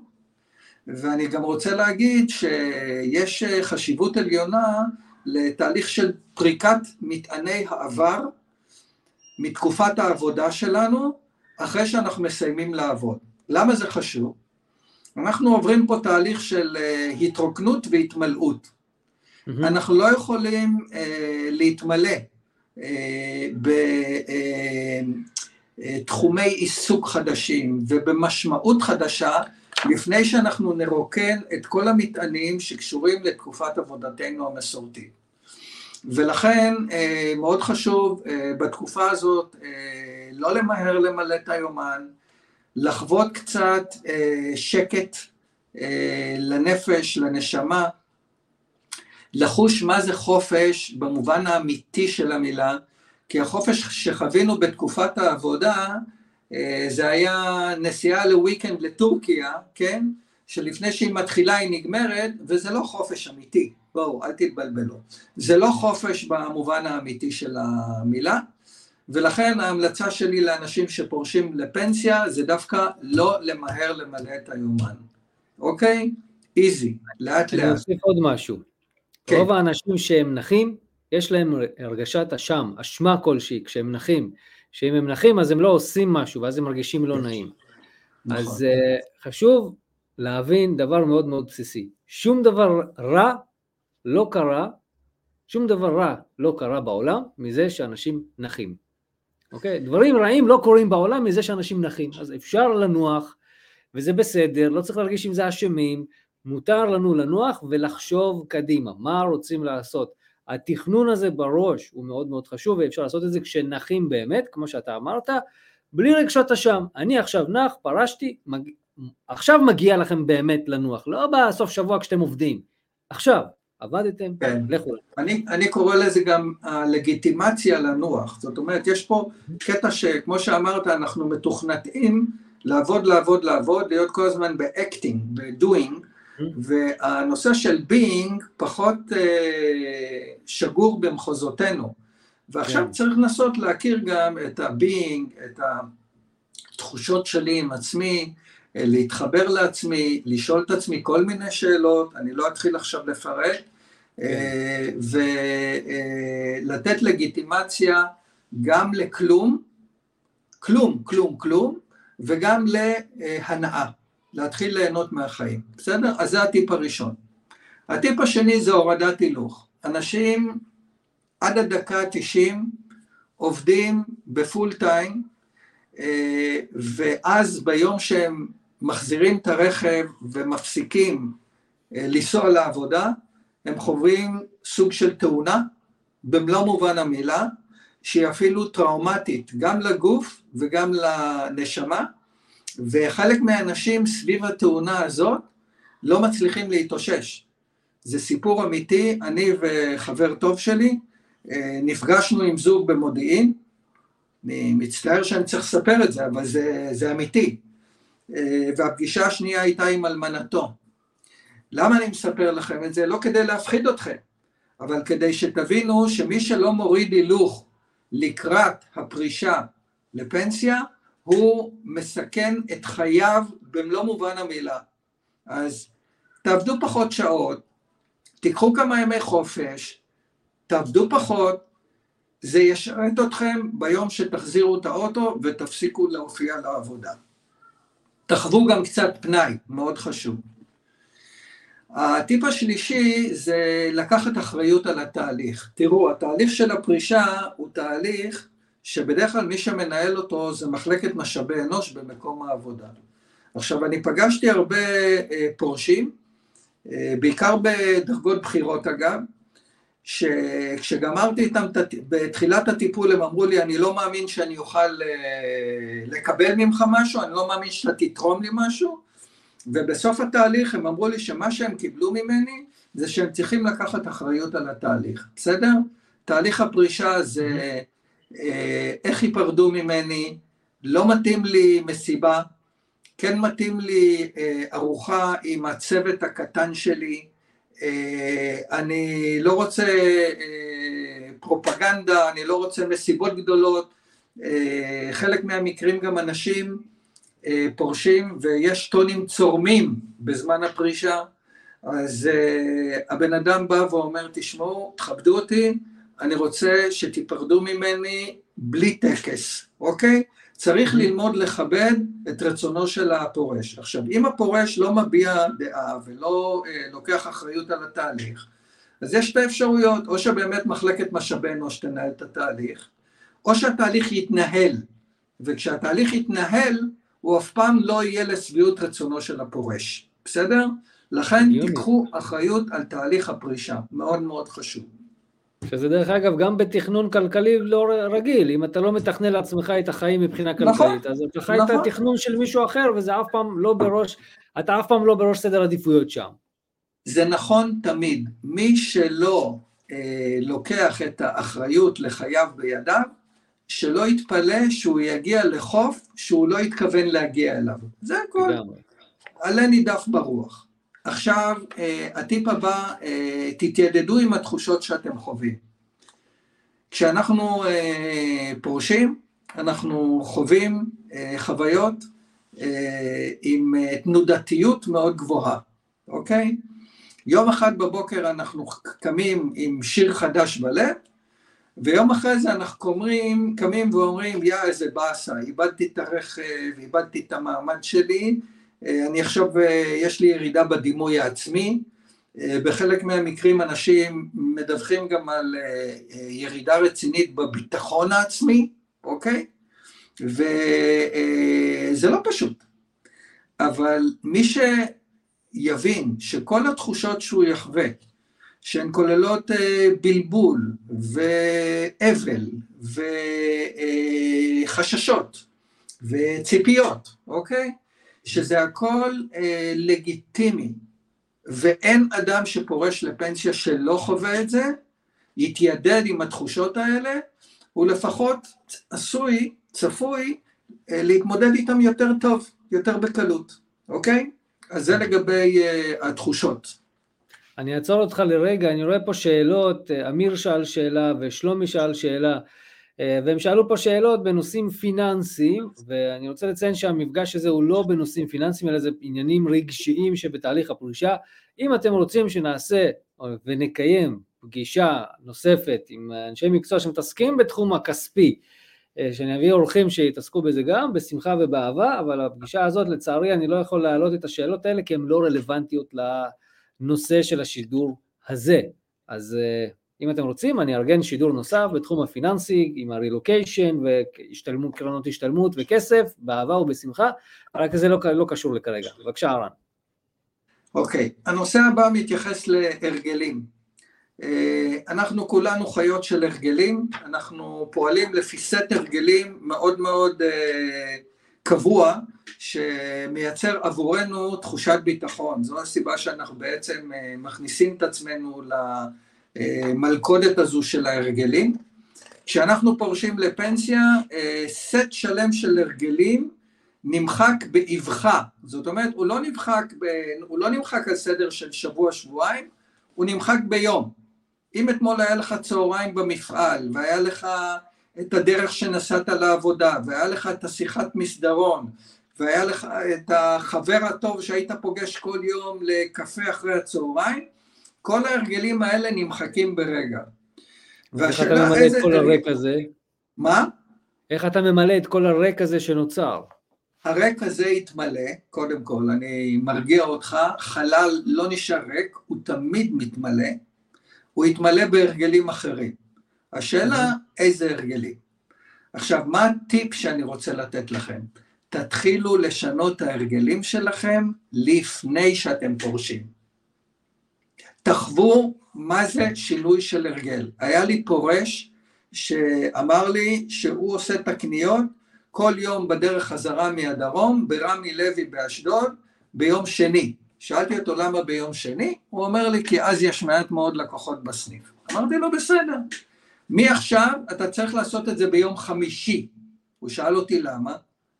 ואני גם רוצה להגיד שיש חשיבות עליונה לתהליך של פריקת מטעני העבר מתקופת העבודה שלנו, אחרי שאנחנו מסיימים לעבוד. למה זה חשוב? אנחנו עוברים פה תהליך של uh, התרוקנות והתמלאות. Mm-hmm. אנחנו לא יכולים uh, להתמלא uh, בתחומי uh, עיסוק חדשים ובמשמעות חדשה, לפני שאנחנו נרוקן את כל המטענים שקשורים לתקופת עבודתנו המסורתית. ולכן אה, מאוד חשוב אה, בתקופה הזאת אה, לא למהר למלא את היומן, לחוות קצת שקט לנפש, לנשמה, לחוש מה זה חופש במובן האמיתי של המילה, כי החופש שחווינו בתקופת העבודה זה היה נסיעה לוויקנד לטורקיה, כן? שלפני שהיא מתחילה היא נגמרת, וזה לא חופש אמיתי. בואו, אל תתבלבלו. זה לא חופש במובן האמיתי של המילה, ולכן ההמלצה שלי לאנשים שפורשים לפנסיה זה דווקא לא למהר למלא את היומן, אוקיי? איזי, לאט לאט. אני אוסיף עוד משהו. כן. רוב האנשים שהם נחים, יש להם הרגשת אשם, אשמה כלשהי כשהם נחים. שאם הם נחים אז הם לא עושים משהו ואז הם מרגישים לא נעים. נכון. אז uh, חשוב להבין דבר מאוד מאוד בסיסי. שום דבר רע לא קרה, שום דבר רע לא קרה בעולם מזה שאנשים נחים. אוקיי? דברים רעים לא קורים בעולם מזה שאנשים נחים. אז אפשר לנוח, וזה בסדר, לא צריך להרגיש עם זה אשמים, מותר לנו לנוח ולחשוב קדימה, מה רוצים לעשות. התכנון הזה בראש הוא מאוד מאוד חשוב, ואפשר לעשות את זה כשנחים באמת, כמו שאתה אמרת, בלי רגשות אשם. אני עכשיו נח, פרשתי, מג... עכשיו מגיע לכם באמת לנוח, לא בסוף שבוע כשאתם עובדים, עכשיו. עבדתם, כן. לכו. אני, אני קורא לזה גם הלגיטימציה לנוח, זאת אומרת, יש פה קטע שכמו שאמרת, אנחנו מתוכנתים לעבוד, לעבוד, לעבוד, להיות כל הזמן ב acting, ב doing. והנושא של being פחות אה, שגור במחוזותינו. ועכשיו כן. צריך לנסות להכיר גם את ה-being, את התחושות שלי עם עצמי, אה, להתחבר לעצמי, לשאול את עצמי כל מיני שאלות, אני לא אתחיל עכשיו לפרט, ולתת לגיטימציה גם לכלום, כלום, כלום, כלום, וגם להנאה, להתחיל ליהנות מהחיים, בסדר? אז זה הטיפ הראשון. הטיפ השני זה הורדת הילוך. אנשים עד הדקה ה-90 עובדים בפול טיים, אה, ואז ביום שהם מחזירים את הרכב ומפסיקים אה, לנסוע לעבודה, הם חווים סוג של תאונה, במלוא מובן המילה, שהיא אפילו טראומטית, גם לגוף וגם לנשמה, וחלק מהאנשים סביב התאונה הזאת לא מצליחים להתאושש. זה סיפור אמיתי, אני וחבר טוב שלי אה, נפגשנו עם זוג במודיעין, אני מצטער שאני צריך לספר את זה, אבל זה, זה אמיתי. אה, והפגישה השנייה הייתה עם אלמנתו. למה אני מספר לכם את זה? לא כדי להפחיד אתכם, אבל כדי שתבינו שמי שלא מוריד הילוך לקראת הפרישה לפנסיה, הוא מסכן את חייו במלוא מובן המילה. אז תעבדו פחות שעות, תיקחו כמה ימי חופש, תעבדו פחות, זה ישרת אתכם ביום שתחזירו את האוטו ותפסיקו להופיע לעבודה. תחוו גם קצת פנאי, מאוד חשוב. הטיפ השלישי זה לקחת אחריות על התהליך. תראו, התהליך של הפרישה הוא תהליך שבדרך כלל מי שמנהל אותו זה מחלקת משאבי אנוש במקום העבודה. עכשיו, אני פגשתי הרבה אה, פורשים, אה, בעיקר בדרגות בחירות אגב, שכשגמרתי איתם בתחילת הטיפול הם אמרו לי אני לא מאמין שאני אוכל אה, לקבל ממך משהו, אני לא מאמין שאתה תתרום לי משהו ובסוף התהליך הם אמרו לי שמה שהם קיבלו ממני זה שהם צריכים לקחת אחריות על התהליך, בסדר? תהליך הפרישה זה אה, איך ייפרדו ממני, לא מתאים לי מסיבה, כן מתאים לי אה, ארוחה עם הצוות הקטן שלי, אה, אני לא רוצה פרופגנדה, אני לא רוצה מסיבות גדולות, חלק מהמקרים גם אנשים פורשים ויש טונים צורמים בזמן הפרישה, אז הבן אדם בא ואומר, תשמעו, תכבדו אותי, אני רוצה שתיפרדו ממני בלי טקס, אוקיי? צריך ללמוד לכבד את רצונו של הפורש. עכשיו, אם הפורש לא מביע דעה ולא אה, לוקח אחריות על התהליך, אז יש שתי אפשרויות, או שבאמת מחלקת משאבי אנוש תנהל את התהליך, או שהתהליך יתנהל, וכשהתהליך יתנהל, הוא אף פעם לא יהיה לשביעות רצונו של הפורש, בסדר? לכן תיקחו אחריות על תהליך הפרישה, מאוד מאוד חשוב. שזה דרך אגב גם בתכנון כלכלי לא רגיל, אם אתה לא מתכנן לעצמך את החיים מבחינה נכון, כלכלית, נכון, אז אתה חי נכון. את התכנון של מישהו אחר וזה אף פעם לא בראש, אתה אף פעם לא בראש סדר עדיפויות שם. זה נכון תמיד, מי שלא אה, לוקח את האחריות לחייו בידיו, שלא יתפלא שהוא יגיע לחוף שהוא לא התכוון להגיע אליו, זה הכל, עלה נידף ברוח. עכשיו, אה, הטיפ הבא, אה, תתיידדו עם התחושות שאתם חווים. כשאנחנו אה, פורשים, אנחנו חווים חוויות עם תנודתיות מאוד גבוהה, אוקיי? יום אחד בבוקר אנחנו קמים עם שיר חדש בלב, ויום אחרי זה אנחנו קומרים, קמים ואומרים, יא איזה באסה, איבדתי את הרכב, איבדתי את המעמד שלי, אה, אני עכשיו, אה, יש לי ירידה בדימוי העצמי, אה, בחלק מהמקרים אנשים מדווחים גם על ירידה רצינית בביטחון העצמי, אוקיי? וזה לא פשוט, אבל מי שיבין שכל התחושות שהוא יחווה, שהן כוללות בלבול ואבל וחששות וציפיות, אוקיי? שזה הכל אה, לגיטימי, ואין אדם שפורש לפנסיה שלא חווה את זה, יתיידד עם התחושות האלה, הוא לפחות עשוי, צפוי, אה, להתמודד איתם יותר טוב, יותר בקלות, אוקיי? אז זה לגבי אה, התחושות. אני אעצור אותך לרגע, אני רואה פה שאלות, אה, אמיר שאל שאלה ושלומי שאל שאלה. אה, והם שאלו פה שאלות בנושאים פיננסיים, ואני רוצה לציין שהמפגש הזה הוא לא בנושאים פיננסיים, אלא זה עניינים רגשיים שבתהליך הפרישה. אם אתם רוצים שנעשה ונקיים פגישה נוספת עם אנשי מקצוע שמתעסקים בתחום הכספי, אה, שאני אביא אורחים שיתעסקו בזה גם, בשמחה ובאהבה, אבל הפגישה הזאת לצערי אני לא יכול להעלות את השאלות האלה כי הן לא רלוונטיות לנושא של השידור הזה. אז אה, אם אתם רוצים, אני אארגן שידור נוסף בתחום הפיננסי עם הרילוקיישן והשתלמות, קרנות השתלמות וכסף, באהבה ובשמחה, רק זה לא, לא קשור לכרגע. בבקשה, ארן. אוקיי, okay. הנושא הבא מתייחס להרגלים. אה, אנחנו כולנו חיות של הרגלים, אנחנו פועלים לפי סט הרגלים מאוד מאוד אה, קבוע, שמייצר עבורנו תחושת ביטחון. זו הסיבה שאנחנו בעצם אה, מכניסים את עצמנו ל... המלכודת הזו של ההרגלים. כשאנחנו פורשים לפנסיה, אה, סט שלם של הרגלים נמחק באבחה, זאת אומרת הוא לא נמחק, ב, הוא לא נמחק על סדר של שבוע-שבועיים, הוא נמחק ביום. אם אתמול היה לך צהריים במפעל והיה לך את הדרך שנסעת לעבודה, והיה לך את השיחת מסדרון, והיה לך את החבר הטוב שהיית פוגש כל יום לקפה אחרי הצהריים, כל ההרגלים האלה נמחקים ברגע. איך אתה ממלא את כל הריק הזה? מה? איך אתה ממלא את כל הריק הזה שנוצר? הריק הזה יתמלא, קודם כל, אני מרגיע אותך, חלל לא נשאר ריק, הוא תמיד מתמלא, הוא יתמלא בהרגלים אחרים. השאלה, איזה הרגלים? עכשיו, מה הטיפ שאני רוצה לתת לכם? תתחילו לשנות את ההרגלים שלכם לפני שאתם פורשים. תחוו מה זה שינוי של הרגל. היה לי פורש שאמר לי שהוא עושה את הקניות כל יום בדרך חזרה מהדרום, ברמי לוי באשדוד, ביום שני. שאלתי אותו למה ביום שני, הוא אומר לי כי אז יש מעט מאוד לקוחות בסניף. אמרתי לו בסדר, מעכשיו אתה צריך לעשות את זה ביום חמישי. הוא שאל אותי למה,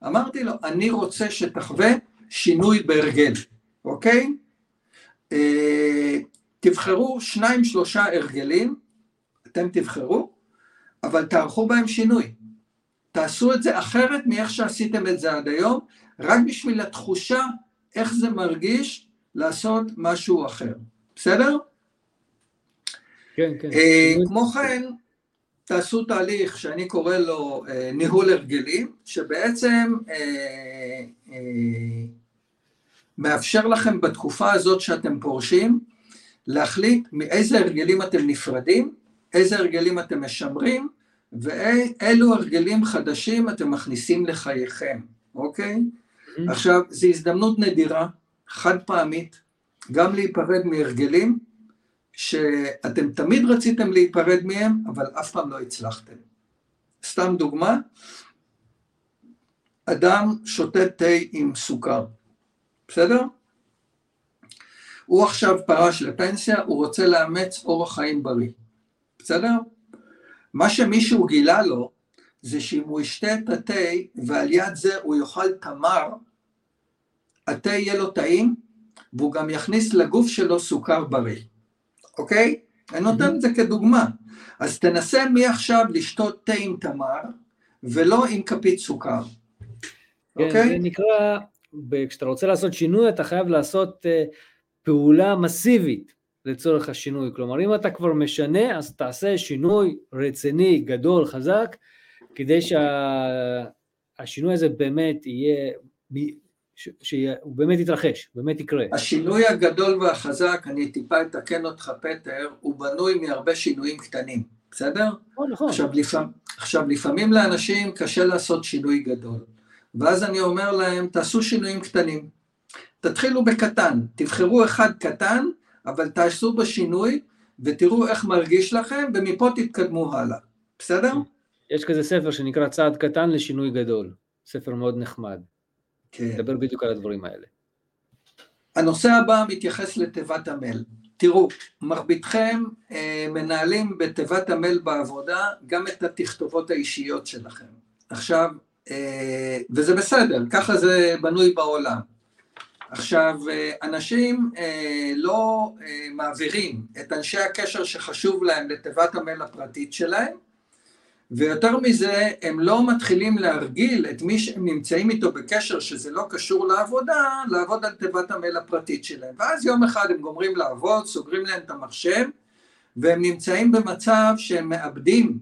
אמרתי לו אני רוצה שתחווה שינוי בהרגל, אוקיי? אה, תבחרו שניים שלושה הרגלים, אתם תבחרו, אבל תערכו בהם שינוי. תעשו את זה אחרת מאיך שעשיתם את זה עד היום, רק בשביל התחושה איך זה מרגיש לעשות משהו אחר, בסדר? כן, כן. אה, כמו כן, תעשו תהליך שאני קורא לו אה, ניהול הרגלים, שבעצם אה, מאפשר לכם בתקופה הזאת שאתם פורשים, להחליט מאיזה הרגלים אתם נפרדים, איזה הרגלים אתם משמרים, ואילו הרגלים חדשים אתם מכניסים לחייכם, אוקיי? Mm-hmm. עכשיו, זו הזדמנות נדירה, חד פעמית, גם להיפרד מהרגלים שאתם תמיד רציתם להיפרד מהם, אבל אף פעם לא הצלחתם. סתם דוגמה, אדם שותה תה עם סוכר, בסדר? הוא עכשיו פרש לפנסיה, הוא רוצה לאמץ אורח חיים בריא, בסדר? מה שמישהו גילה לו, זה שאם הוא ישתה את התה ועל יד זה הוא יאכל תמר, התה יהיה לו טעים והוא גם יכניס לגוף שלו סוכר בריא, אוקיי? אני נותן את זה כדוגמה. אז תנסה מעכשיו לשתות תה עם תמר ולא עם כפית סוכר, כן, אוקיי? זה נקרא, כשאתה רוצה לעשות שינוי אתה חייב לעשות uh, פעולה מסיבית. לצורך השינוי. כלומר, אם אתה כבר משנה, אז תעשה שינוי רציני, גדול, חזק, כדי שהשינוי שה... הזה באמת יהיה, שהוא באמת יתרחש, באמת יקרה. השינוי הגדול והחזק, אני טיפה אתקן אותך פטר, הוא בנוי מהרבה שינויים קטנים, בסדר? נכון, נכון. עכשיו, לפעמים, עכשיו, לפעמים לאנשים קשה לעשות שינוי גדול, ואז אני אומר להם, תעשו שינויים קטנים. תתחילו בקטן, תבחרו אחד קטן, אבל תעשו בשינוי ותראו איך מרגיש לכם, ומפה תתקדמו הלאה, בסדר? יש כזה ספר שנקרא צעד קטן לשינוי גדול, ספר מאוד נחמד. כן. נדבר בדיוק על הדברים האלה. הנושא הבא מתייחס לתיבת המייל. תראו, מרביתכם אה, מנהלים בתיבת המייל בעבודה גם את התכתובות האישיות שלכם. עכשיו, אה, וזה בסדר, ככה זה בנוי בעולם. עכשיו, אה, אנשים אה, לא אה, מעבירים את אנשי הקשר שחשוב להם לתיבת המייל הפרטית שלהם, ויותר מזה, הם לא מתחילים להרגיל את מי שהם נמצאים איתו בקשר שזה לא קשור לעבודה, לעבוד על תיבת המייל הפרטית שלהם. ואז יום אחד הם גומרים לעבוד, סוגרים להם את המחשב, והם נמצאים במצב שהם מאבדים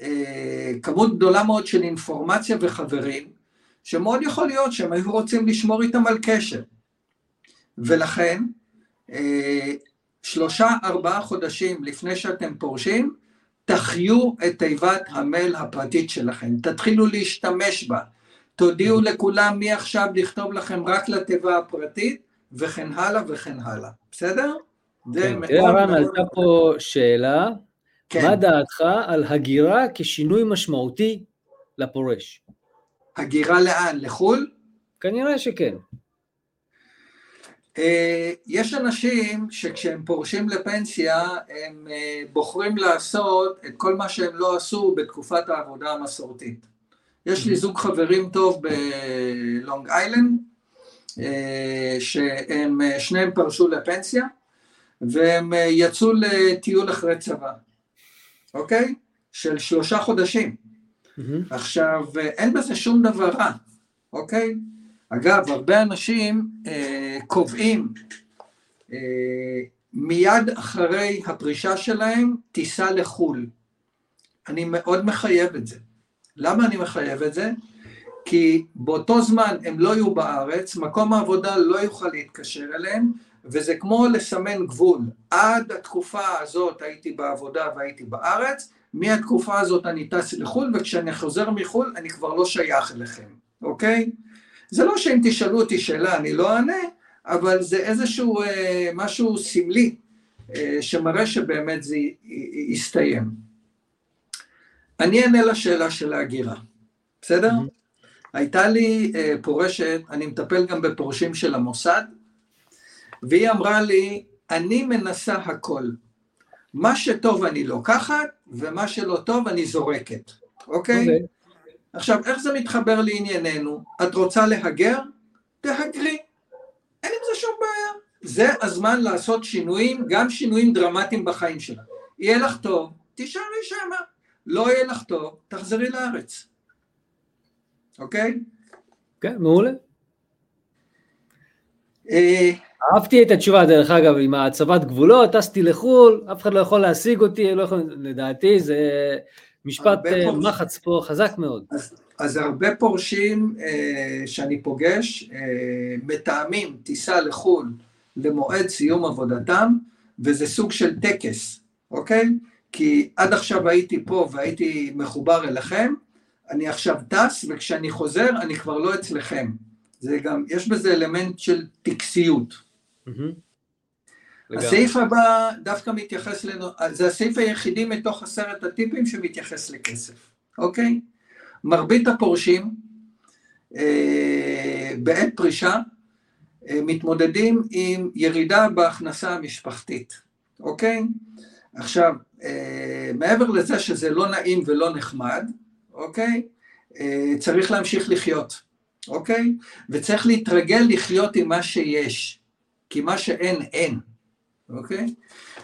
אה, כמות גדולה מאוד של אינפורמציה וחברים, שמאוד יכול להיות שהם היו רוצים לשמור איתם על קשר. ולכן, אה, שלושה ארבעה חודשים לפני שאתם פורשים, תחיו את תיבת המייל הפרטית שלכם, תתחילו להשתמש בה, תודיעו לכולם מעכשיו לכתוב לכם רק לתיבה הפרטית, וכן הלאה וכן הלאה, בסדר? כן, תראה רן, עלתה פה שאלה, כן. מה דעתך על הגירה כשינוי משמעותי לפורש? הגירה לאן? לחו"ל? כנראה שכן. אה, יש אנשים שכשהם פורשים לפנסיה הם אה, בוחרים לעשות את כל מה שהם לא עשו בתקופת העבודה המסורתית. יש לי זוג חברים טוב בלונג איילנד, אה, שהם שניהם פרשו לפנסיה, והם יצאו לטיול אחרי צבא, אוקיי? של שלושה חודשים. עכשיו, אין בזה שום דבר רע, אוקיי? אגב, הרבה אנשים אה, קובעים אה, מיד אחרי הפרישה שלהם טיסה לחו"ל. אני מאוד מחייב את זה. למה אני מחייב את זה? כי באותו זמן הם לא יהיו בארץ, מקום העבודה לא יוכל להתקשר אליהם, וזה כמו לסמן גבול. עד התקופה הזאת הייתי בעבודה והייתי בארץ, מהתקופה הזאת אני טס לחו"ל, וכשאני חוזר מחו"ל אני כבר לא שייך אליכם, אוקיי? זה לא שאם תשאלו אותי שאלה אני לא אענה, אבל זה איזשהו אה, משהו סמלי, אה, שמראה שבאמת זה יסתיים. אני אענה לשאלה של ההגירה, בסדר? Mm-hmm. הייתה לי אה, פורשת, אני מטפל גם בפורשים של המוסד, והיא אמרה לי, אני מנסה הכל. מה שטוב אני לוקחת, ומה שלא טוב אני זורקת, אוקיי? Okay? אוקיי. Okay. עכשיו, איך זה מתחבר לענייננו? את רוצה להגר? תהגרי. אין עם זה שום בעיה. זה הזמן לעשות שינויים, גם שינויים דרמטיים בחיים שלך. יהיה לך טוב, תישארי שמה. לא יהיה לך טוב, תחזרי לארץ. אוקיי? כן, מעולה. אה, אהבתי את התשובה, דרך אגב, עם הצבת גבולות, טסתי לחו"ל, אף אחד לא יכול להשיג אותי, לא יכול, לדעתי זה משפט אה, מחץ פה חזק מאוד. אז, אז הרבה פורשים אה, שאני פוגש אה, מתאמים טיסה לחו"ל למועד סיום עבודתם, וזה סוג של טקס, אוקיי? כי עד עכשיו הייתי פה והייתי מחובר אליכם, אני עכשיו טס, וכשאני חוזר אני כבר לא אצלכם. זה גם, יש בזה אלמנט של טקסיות. הסעיף הבא דווקא מתייחס לנו, זה הסעיף היחידי מתוך עשרת הטיפים שמתייחס לכסף, אוקיי? מרבית הפורשים אה, בעת פרישה אה, מתמודדים עם ירידה בהכנסה המשפחתית, אוקיי? עכשיו, אה, מעבר לזה שזה לא נעים ולא נחמד, אוקיי? אה, צריך להמשיך לחיות, אוקיי? וצריך להתרגל לחיות עם מה שיש, כי מה שאין, אין, אוקיי?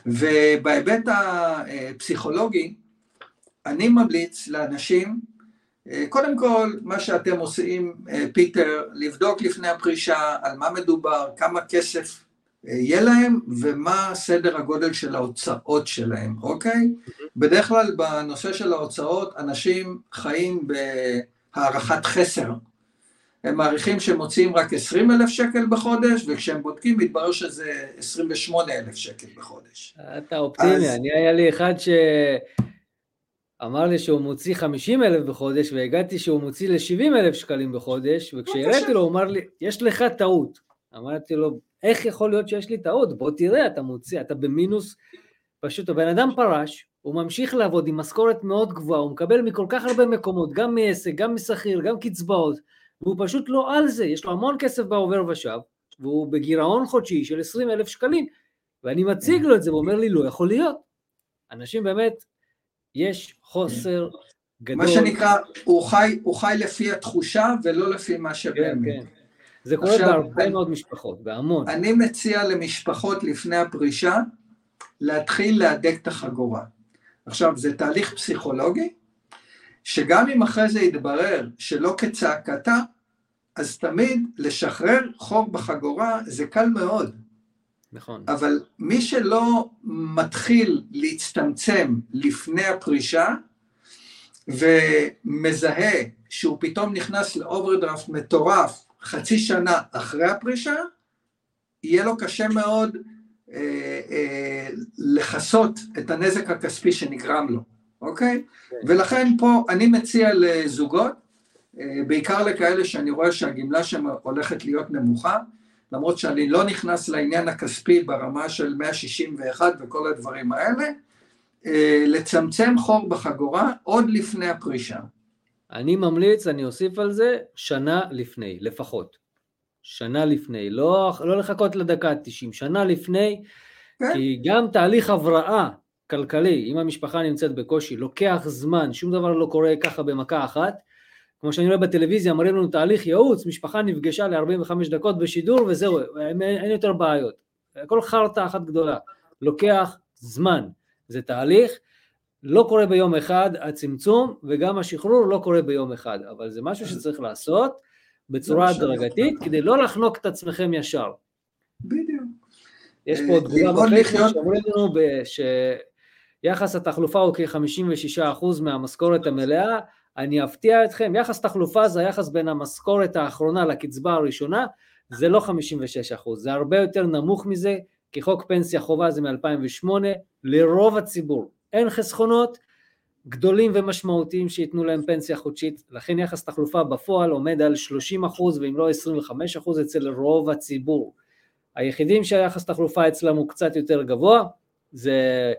ובהיבט הפסיכולוגי, אני ממליץ לאנשים, אה, קודם כל, מה שאתם עושים, פיטר, לבדוק לפני הפרישה על מה מדובר, כמה כסף יהיה להם ומה סדר הגודל של ההוצאות שלהם, אוקיי? בדרך כלל בנושא של ההוצאות אנשים חיים בהערכת חסר. הם מעריכים שהם מוציאים רק 20 אלף שקל בחודש, וכשהם בודקים מתברר שזה 28 אלף שקל בחודש. אתה אופטימי, אז... אני היה לי אחד שאמר לי שהוא מוציא 50 אלף בחודש, והגעתי שהוא מוציא ל-70 אלף שקלים בחודש, וכשהראיתי לו הוא אמר לי, יש לך טעות. אמרתי לו, איך יכול להיות שיש לי טעות? בוא תראה, אתה מוציא, אתה במינוס. פשוט הבן אדם פרש, הוא ממשיך לעבוד עם משכורת מאוד גבוהה, הוא מקבל מכל כך הרבה מקומות, גם מעסק, גם משכיר, גם קצבאות, והוא פשוט לא על זה, יש לו המון כסף בעובר ושב, והוא בגירעון חודשי של 20 אלף שקלים, ואני מציג לו את זה, והוא אומר לי, לא יכול להיות. אנשים באמת, יש חוסר גדול. מה שנקרא, הוא חי, הוא חי לפי התחושה ולא לפי מה שבאמת. כן, כן. זה קורה בהרבה מאוד משפחות, בהמון. אני מציע למשפחות לפני הפרישה להתחיל להדק את החגורה. עכשיו, זה תהליך פסיכולוגי, שגם אם אחרי זה יתברר שלא כצעקתה, אז תמיד לשחרר חור בחגורה זה קל מאוד. נכון. אבל מי שלא מתחיל להצטמצם לפני הפרישה, ומזהה שהוא פתאום נכנס לאוברדרפט מטורף חצי שנה אחרי הפרישה, יהיה לו קשה מאוד אה, אה, לכסות את הנזק הכספי שנגרם לו, אוקיי? כן. ולכן פה אני מציע לזוגות, בעיקר לכאלה שאני רואה שהגמלה שם הולכת להיות נמוכה, למרות שאני לא נכנס לעניין הכספי ברמה של 161 וכל הדברים האלה, אה, לצמצם חור בחגורה עוד לפני הפרישה. אני ממליץ, אני אוסיף על זה, שנה לפני, לפחות. שנה לפני, לא, לא לחכות לדקה ה-90, שנה לפני, כן. כי גם תהליך הבראה כלכלי, אם המשפחה נמצאת בקושי, לוקח זמן, שום דבר לא קורה ככה במכה אחת. כמו שאני רואה בטלוויזיה, מראים לנו תהליך ייעוץ, משפחה נפגשה ל-45 דקות בשידור וזהו, אין, אין יותר בעיות. הכל חרטא אחת גדולה. לוקח זמן, זה תהליך. לא קורה ביום אחד הצמצום, וגם השחרור לא קורה ביום אחד, אבל זה משהו שצריך לעשות בצורה הדרגתית, כדי לא לחנוק את עצמכם ישר. בדיוק. יש פה תגובה בפייסבוק שאומרים לנו שיחס התחלופה הוא כ-56% מהמשכורת המלאה, אני אפתיע אתכם, יחס תחלופה זה היחס בין המשכורת האחרונה לקצבה הראשונה, זה לא 56%, זה הרבה יותר נמוך מזה, כי חוק פנסיה חובה זה מ-2008, לרוב הציבור אין חסכונות גדולים ומשמעותיים שייתנו להם פנסיה חודשית, לכן יחס תחלופה בפועל עומד על 30 ואם לא 25 אצל רוב הציבור. היחידים שהיחס תחלופה אצלם הוא קצת יותר גבוה, זה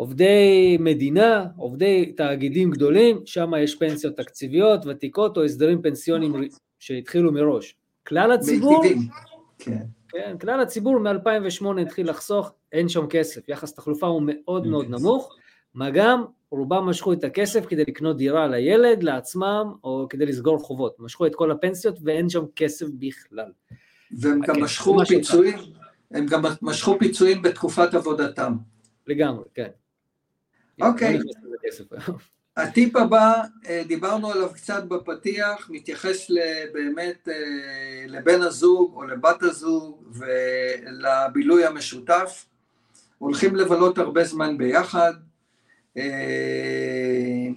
עובדי מדינה, עובדי תאגידים גדולים, שם יש פנסיות תקציביות, ותיקות או הסדרים פנסיונים שהתחילו מראש. כלל הציבור, כן. כן, כלל הציבור מ-2008 התחיל לחסוך, אין שם כסף, יחס תחלופה הוא מאוד מאוד נמוך, מה גם רובם משכו את הכסף כדי לקנות דירה לילד, לעצמם, או כדי לסגור חובות, משכו את כל הפנסיות ואין שם כסף בכלל. והם גם משכו פיצויים, הם גם משכו פיצויים בתקופת עבודתם. לגמרי, כן. אוקיי. <laughs> הטיפ הבא, אה, דיברנו עליו קצת בפתיח, מתייחס באמת אה, לבן הזוג או לבת הזוג ולבילוי המשותף. הולכים לבלות הרבה זמן ביחד. אה,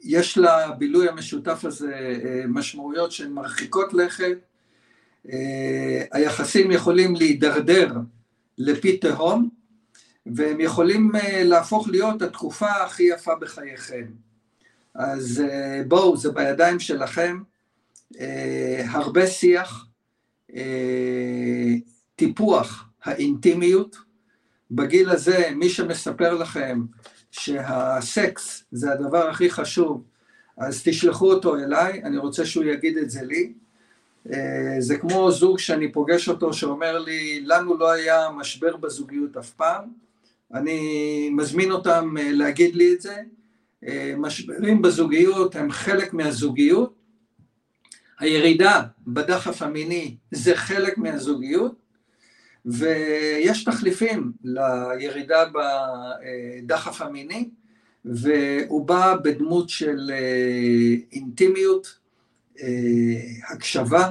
יש לבילוי המשותף הזה משמעויות שהן מרחיקות לכת. היחסים יכולים להידרדר לפי תהום, והם יכולים אה, להפוך להיות התקופה הכי יפה בחייכם. אז אה, בואו, זה בידיים שלכם, אה, הרבה שיח, טיפוח האינטימיות. בגיל הזה, מי שמספר לכם שהסקס זה הדבר הכי חשוב, אז תשלחו אותו אליי, אני רוצה שהוא יגיד את זה לי. זה כמו זוג שאני פוגש אותו שאומר לי, לנו לא היה משבר בזוגיות אף פעם, אני מזמין אותם אה, להגיד לי את זה. אה, משברים בזוגיות הם חלק מהזוגיות. הירידה בדחף המיני זה חלק מהזוגיות, ויש תחליפים לירידה בדחף המיני, והוא בא בדמות של אה, אינטימיות, הקשבה,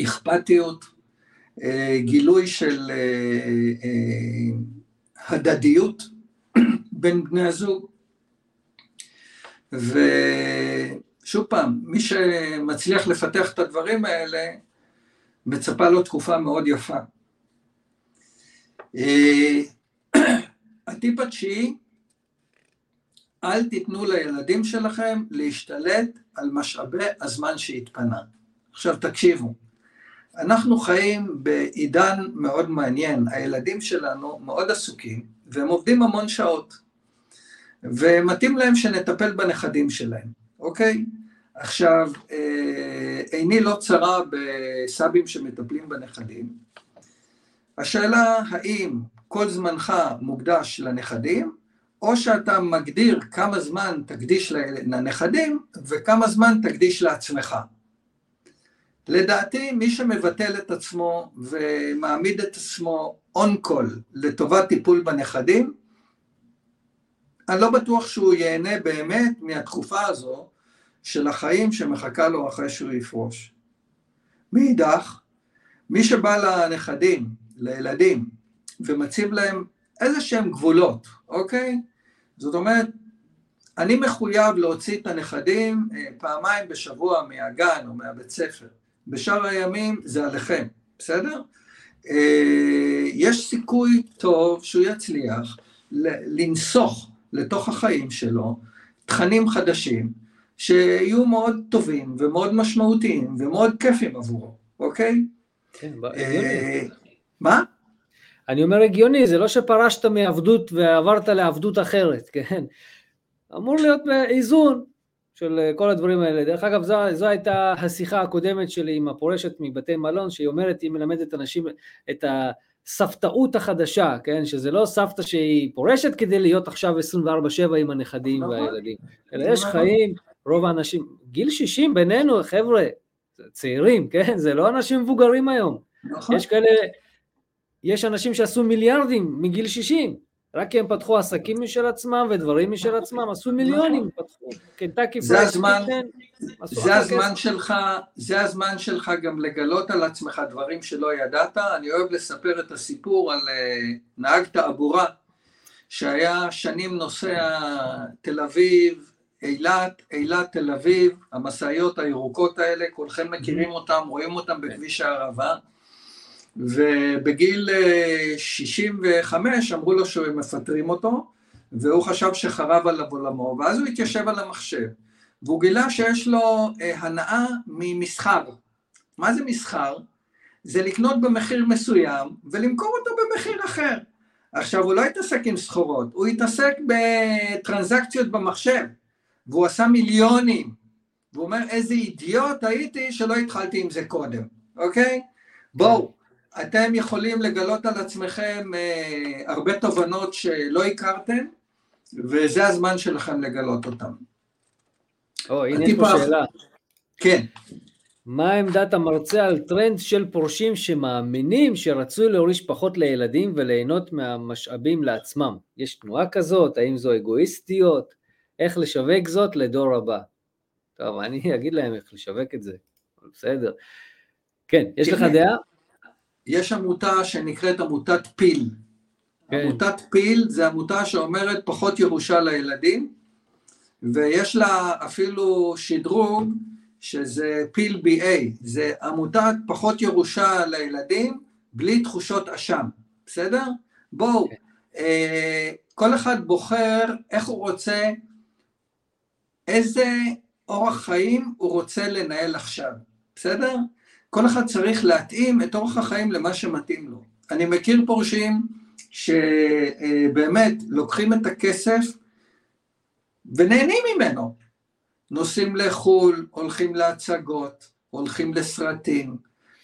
אכפתיות, גילוי של הדדיות בין בני הזוג. ושוב פעם, מי שמצליח לפתח את הדברים האלה, מצפה לו תקופה מאוד יפה. אה, הטיפ התשיעי, אל תיתנו לילדים שלכם להשתלט על משאבי הזמן שהתפנה. עכשיו תקשיבו, אנחנו חיים בעידן מאוד מעניין, הילדים שלנו מאוד עסוקים והם עובדים המון שעות ומתאים להם שנטפל בנכדים שלהם, אוקיי? עכשיו, אה, עיני לא צרה בסבים שמטפלים בנכדים, השאלה האם כל זמנך מוקדש לנכדים או שאתה מגדיר כמה זמן תקדיש לנכדים וכמה זמן תקדיש לעצמך. לדעתי מי שמבטל את עצמו ומעמיד את עצמו און קול לטובת טיפול בנכדים, אני לא בטוח שהוא ייהנה באמת מהתקופה הזו של החיים שמחכה לו אחרי שהוא יפרוש. מאידך, מי שבא לנכדים, לילדים, ומציב להם איזה שהם גבולות, אוקיי? זאת אומרת, אני מחויב להוציא את הנכדים אה, פעמיים בשבוע מהגן או מהבית ספר. בשאר הימים זה עליכם, בסדר? אה, יש סיכוי טוב שהוא יצליח לנסוך לתוך החיים שלו תכנים חדשים שיהיו מאוד טובים ומאוד משמעותיים ומאוד כיפים עבורו, אוקיי? כן, אה, מה? אני אומר הגיוני, זה לא שפרשת מעבדות ועברת לעבדות אחרת, כן? אמור להיות באיזון, של אה, כל הדברים האלה. דרך אגב, זו, זו הייתה השיחה הקודמת שלי עם הפורשת מבתי מלון, שהיא אומרת, היא מלמדת אנשים את הסבתאות החדשה, כן? שזה לא סבתא שהיא פורשת כדי להיות עכשיו 24-7 עם הנכדים נכון. והילדים, אלא יש נכון. חיים, רוב האנשים, גיל 60 בינינו, חבר'ה, צעירים, כן? זה לא אנשים מבוגרים היום. נכון. יש כאלה, יש אנשים שעשו מיליארדים מגיל 60, רק כי הם פתחו עסקים משל עצמם ודברים משל עצמם, עשו מיליונים, פתחו, קנטקי זה הזמן, זה הזמן שלך, זה הזמן שלך גם לגלות על עצמך דברים שלא ידעת, אני אוהב לספר את הסיפור על אה, נהג תעבורה שהיה שנים נוסע תל אביב, אילת, אילת תל אביב, המשאיות הירוקות האלה, כולכם מכירים אותם, רואים אותם בכביש הערבה ובגיל 65 אה, אמרו לו שהם מפטרים אותו, והוא חשב שחרב עליו עולמו, ואז הוא התיישב על המחשב, והוא גילה שיש לו אה, הנאה ממסחר. מה זה מסחר? זה לקנות במחיר מסוים ולמכור אותו במחיר אחר. עכשיו, הוא לא התעסק עם סחורות, הוא התעסק בטרנזקציות במחשב, והוא עשה מיליונים. והוא אומר, איזה אידיוט הייתי שלא התחלתי עם זה קודם, אוקיי? בואו, אתם יכולים לגלות על עצמכם אה, הרבה תובנות שלא הכרתם, וזה הזמן שלכם לגלות אותם. או, הנה יש פה שאלה. כן. מה עמדת המרצה על טרנד של פורשים שמאמינים שרצוי להוריש פחות לילדים וליהנות מהמשאבים לעצמם? יש תנועה כזאת? האם זו אגואיסטיות? איך לשווק זאת לדור הבא? טוב, אני אגיד להם איך לשווק את זה, בסדר. כן, יש לך דעה? יש עמותה שנקראת עמותת פיל. כן. עמותת פיל זה עמותה שאומרת פחות ירושה לילדים, ויש לה אפילו שדרוג שזה פיל BA, זה עמותת פחות ירושה לילדים בלי תחושות אשם, בסדר? בואו, כן. אה, כל אחד בוחר איך הוא רוצה, איזה אורח חיים הוא רוצה לנהל עכשיו, בסדר? כל אחד צריך להתאים את אורח החיים למה שמתאים לו. אני מכיר פורשים שבאמת לוקחים את הכסף ונהנים ממנו. נוסעים לחו"ל, הולכים להצגות, הולכים לסרטים,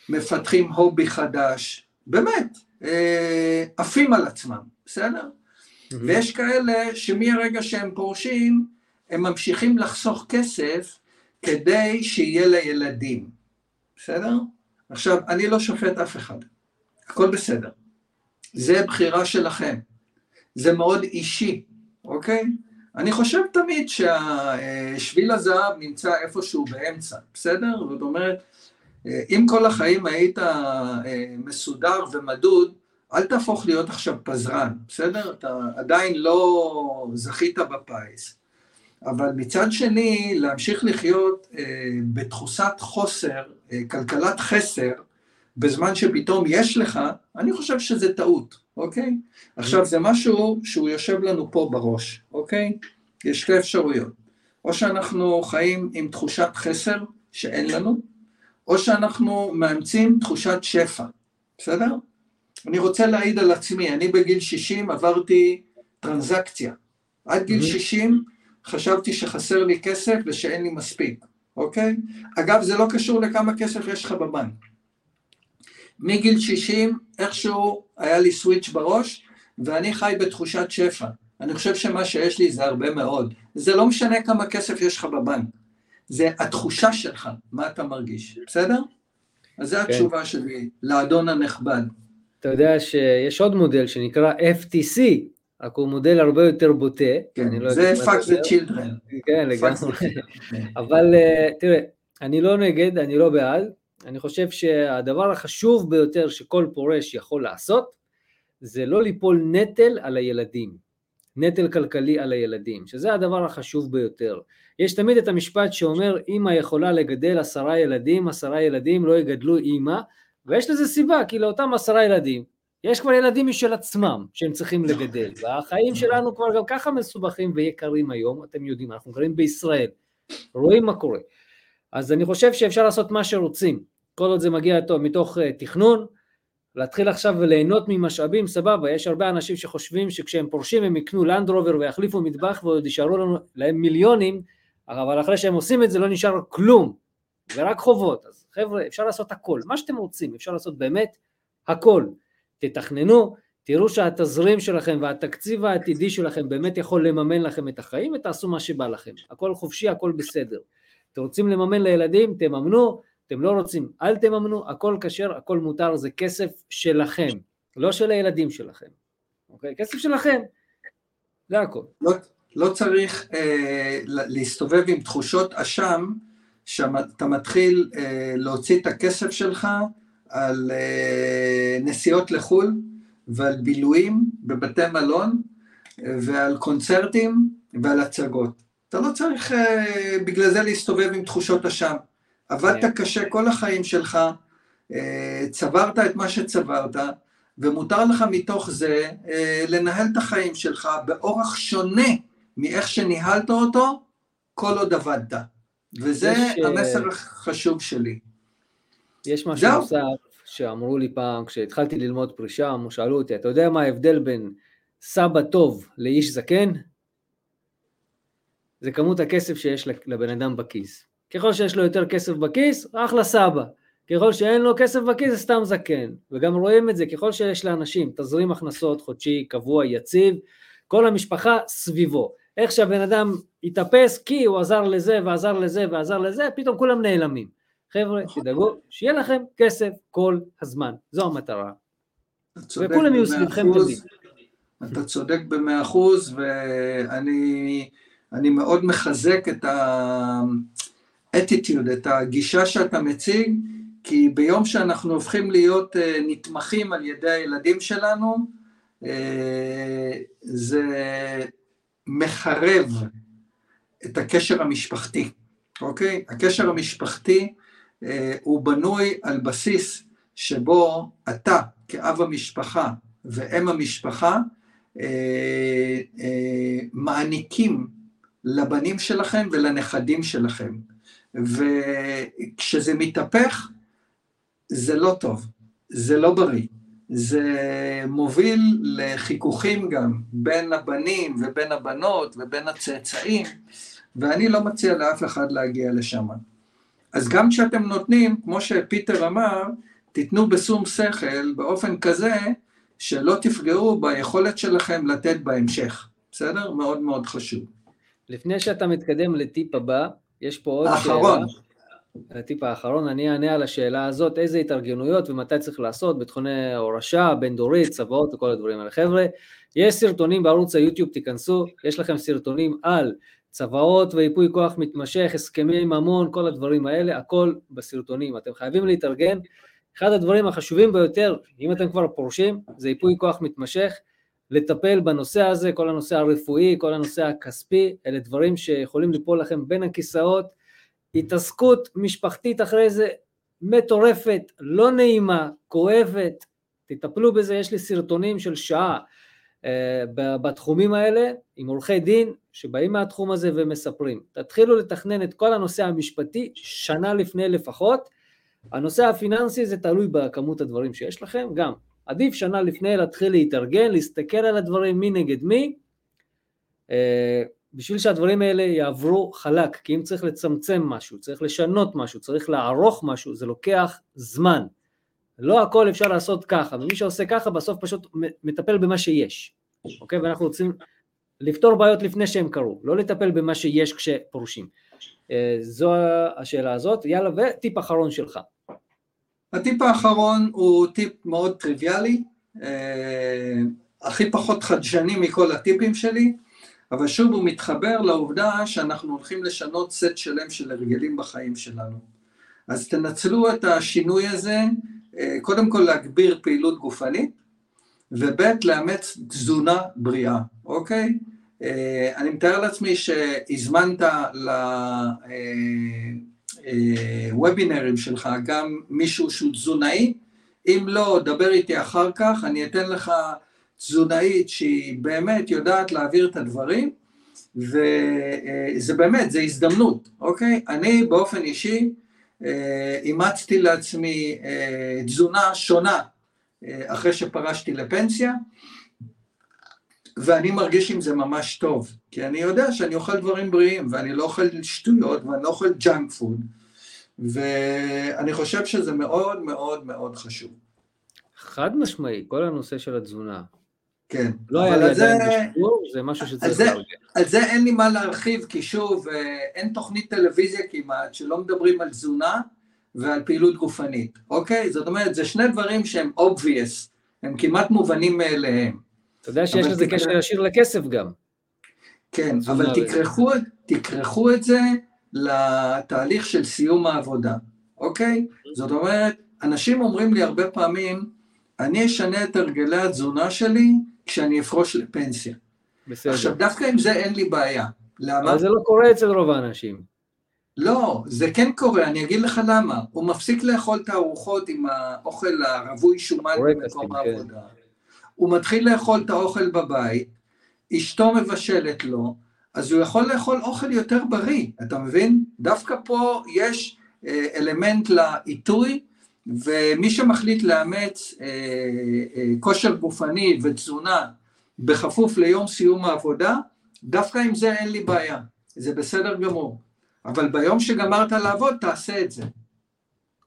מפתחים הובי חדש, באמת, אה, עפים על עצמם, בסדר? Mm-hmm. ויש כאלה שמהרגע שהם פורשים, הם ממשיכים לחסוך כסף כדי שיהיה לילדים. בסדר? עכשיו, אני לא שופט אף אחד, הכל בסדר. זה בחירה שלכם, זה מאוד אישי, אוקיי? אני חושב תמיד ששביל הזהב נמצא איפשהו באמצע, בסדר? זאת אומרת, אם כל החיים היית אה, מסודר ומדוד, אל תהפוך להיות עכשיו פזרן, בסדר? אתה עדיין לא זכית בפיס. אבל מצד שני, להמשיך לחיות אה, בתחוסת חוסר, אה, כלכלת חסר, בזמן שפתאום יש לך, אני חושב שזה טעות, אוקיי? עכשיו, זה משהו שהוא יושב לנו פה בראש, אוקיי? יש שתי אפשרויות. או שאנחנו חיים עם תחושת חסר שאין לנו, או שאנחנו מאמצים תחושת שפע, בסדר? אני רוצה להעיד על עצמי, אני בגיל 60 עברתי טרנזקציה. עד גיל 60 חשבתי שחסר לי כסף ושאין לי מספיק, אוקיי? אגב, זה לא קשור לכמה כסף יש לך בבנק. מגיל 60, איכשהו היה לי סוויץ' בראש, ואני חי בתחושת שפע. אני חושב שמה שיש לי זה הרבה מאוד. זה לא משנה כמה כסף יש לך בבנק, זה התחושה שלך, מה אתה מרגיש, בסדר? אז זו כן. התשובה שלי לאדון הנכבד. אתה יודע שיש עוד מודל שנקרא FTC, רק הוא מודל הרבה יותר בוטה. כן, לא זה fuck the children. כן, לגמרי. אבל אה, תראה, אני לא נגד, אני לא בעד, אני חושב שהדבר החשוב ביותר שכל פורש יכול לעשות, זה לא ליפול נטל על הילדים, נטל כלכלי על הילדים, שזה הדבר החשוב ביותר. יש תמיד את המשפט שאומר, אמא יכולה לגדל עשרה ילדים, עשרה ילדים לא יגדלו אמא, ויש לזה סיבה, כי לאותם עשרה ילדים יש כבר ילדים משל עצמם שהם צריכים לגדל, והחיים שלנו כבר גם ככה מסובכים ויקרים היום, אתם יודעים, אנחנו גרים בישראל, רואים מה קורה. אז אני חושב שאפשר לעשות מה שרוצים, כל עוד זה מגיע טוב מתוך uh, תכנון, להתחיל עכשיו וליהנות ממשאבים, סבבה, יש הרבה אנשים שחושבים שכשהם פורשים הם יקנו לנדרובר ויחליפו מטבח ועוד יישארו להם מיליונים, אבל אחרי שהם עושים את זה לא נשאר כלום, ורק חובות. אז חבר'ה, אפשר לעשות הכל, מה שאתם רוצים, אפשר לעשות באמת הכל. תתכננו, תראו שהתזרים שלכם והתקציב העתידי שלכם באמת יכול לממן לכם את החיים ותעשו מה שבא לכם. הכל חופשי, הכל בסדר. אתם רוצים לממן לילדים, תממנו, אתם לא רוצים, אל תממנו, הכל כשר, הכל מותר, זה כסף שלכם, לא של הילדים שלכם. אוקיי? כסף שלכם. זה הכל. לא, לא צריך אה, להסתובב עם תחושות אשם, שאתה מתחיל אה, להוציא את הכסף שלך על אה, נסיעות לחו"ל ועל בילויים בבתי מלון ועל קונצרטים ועל הצגות. אתה לא צריך אה, בגלל זה להסתובב עם תחושות אשם. עבדת כן. קשה כל החיים שלך, אה, צברת את מה שצברת, ומותר לך מתוך זה אה, לנהל את החיים שלך באורח שונה מאיך שניהלת אותו כל עוד עבדת. וזה יש, המסר החשוב שלי. יש משהו נוסף שאמרו לי פעם, כשהתחלתי ללמוד פרישה, שאלו אותי, אתה יודע מה ההבדל בין סבא טוב לאיש זקן? זה כמות הכסף שיש לבן אדם בכיס. ככל שיש לו יותר כסף בכיס, אחלה סבא. ככל שאין לו כסף בכיס זה סתם זקן. וגם רואים את זה, ככל שיש לאנשים תזרים הכנסות חודשי, קבוע, יציב, כל המשפחה סביבו. איך שהבן אדם התאפס כי הוא עזר לזה ועזר לזה ועזר לזה, פתאום כולם נעלמים. חבר'ה, נכון. תדאגו שיהיה לכם כסף כל הזמן, זו המטרה. וכולם יהיו סביבכם תמיד. אתה צודק במאה אחוז, ואני מאוד מחזק את האטיטיוד, את הגישה שאתה מציג, כי ביום שאנחנו הופכים להיות אה, נתמכים על ידי הילדים שלנו, אה, זה מחרב את הקשר המשפחתי, אוקיי? הקשר המשפחתי הוא בנוי על בסיס שבו אתה כאב המשפחה ואם המשפחה אה, אה, מעניקים לבנים שלכם ולנכדים שלכם. וכשזה מתהפך, זה לא טוב, זה לא בריא. זה מוביל לחיכוכים גם בין הבנים ובין הבנות ובין הצאצאים, ואני לא מציע לאף אחד להגיע לשם. אז גם כשאתם נותנים, כמו שפיטר אמר, תיתנו בשום שכל באופן כזה שלא תפגעו ביכולת שלכם לתת בהמשך, בסדר? מאוד מאוד חשוב. לפני שאתה מתקדם לטיפ הבא, יש פה עוד האחרון. שאלה. הטיפ האחרון, אני אענה על השאלה הזאת, איזה התארגנויות ומתי צריך לעשות בתחומי הורשה, בין דורית, צוואות וכל הדברים האלה. חבר'ה, יש סרטונים בערוץ היוטיוב, תיכנסו, יש לכם סרטונים על צוואות וייפוי כוח מתמשך, הסכמי ממון, כל הדברים האלה, הכל בסרטונים. אתם חייבים להתארגן. אחד הדברים החשובים ביותר, אם אתם כבר פורשים, זה ייפוי כוח מתמשך, לטפל בנושא הזה, כל הנושא הרפואי, כל הנושא הכספי, אלה דברים שיכולים ליפול לכם בין הכיסאות. התעסקות משפחתית אחרי זה מטורפת, לא נעימה, כואבת, תטפלו בזה, יש לי סרטונים של שעה uh, בתחומים האלה עם עורכי דין שבאים מהתחום הזה ומספרים. תתחילו לתכנן את כל הנושא המשפטי שנה לפני לפחות. הנושא הפיננסי זה תלוי בכמות הדברים שיש לכם, גם עדיף שנה לפני להתחיל להתארגן, להסתכל על הדברים מי נגד מי, uh, בשביל שהדברים האלה יעברו חלק, כי אם צריך לצמצם משהו, צריך לשנות משהו, צריך לערוך משהו, זה לוקח זמן. לא הכל אפשר לעשות ככה, ומי שעושה ככה בסוף פשוט מטפל במה שיש, אוקיי? ואנחנו רוצים לפתור בעיות לפני שהם קרו, לא לטפל במה שיש כשפורשים. אה, זו השאלה הזאת, יאללה, וטיפ אחרון שלך. הטיפ האחרון הוא טיפ מאוד טריוויאלי, אה, הכי פחות חדשני מכל הטיפים שלי, אבל שוב הוא מתחבר לעובדה שאנחנו הולכים לשנות סט שלם של הרגלים בחיים שלנו. אז תנצלו את השינוי הזה, אה, קודם כל להגביר פעילות גופנית, וב' לאמץ תזונה בריאה, אוקיי? אה, אני מתאר לעצמי שהזמנת לוובינרים אה, שלך גם מישהו שהוא תזונאי, אם לא, דבר איתי אחר כך, אני אתן לך תזונאית שהיא באמת יודעת להעביר את הדברים, וזה באמת, זה הזדמנות, אוקיי? אני באופן אישי אה, אימצתי לעצמי אה, תזונה שונה אה, אחרי שפרשתי לפנסיה, ואני מרגיש עם זה ממש טוב, כי אני יודע שאני אוכל דברים בריאים, ואני לא אוכל שטויות, ואני לא אוכל junk food, ואני חושב שזה מאוד מאוד מאוד חשוב. חד משמעי, כל הנושא של התזונה. כן. לא היה לי עדיין בשיעור, זה משהו שצריך להרגיע. על זה אין לי מה להרחיב, כי שוב, אה, אין תוכנית טלוויזיה כמעט שלא מדברים על תזונה ועל פעילות גופנית, אוקיי? זאת אומרת, זה שני דברים שהם obvious, הם כמעט מובנים מאליהם. אתה יודע שיש לזה קשר ישיר לכסף גם. כן, אבל תכרכו, תכרכו את זה לתהליך של סיום העבודה, אוקיי? זאת אומרת, אנשים אומרים לי הרבה פעמים, אני אשנה את הרגלי התזונה שלי כשאני אפרוש לפנסיה. בסדר. עכשיו, דווקא עם זה אין לי בעיה. למה? אבל זה לא קורה אצל רוב האנשים. לא, זה כן קורה, אני אגיד לך למה. הוא מפסיק לאכול את הארוחות עם האוכל הרווי שומן במקום כן. העבודה. כן. הוא מתחיל לאכול את האוכל בבית, אשתו מבשלת לו, אז הוא יכול לאכול אוכל יותר בריא, אתה מבין? דווקא פה יש אה, אלמנט לעיתוי, ומי שמחליט לאמץ אה, אה, כושר גופני ותזונה בכפוף ליום סיום העבודה, דווקא עם זה אין לי בעיה, זה בסדר גמור. אבל ביום שגמרת לעבוד, תעשה את זה.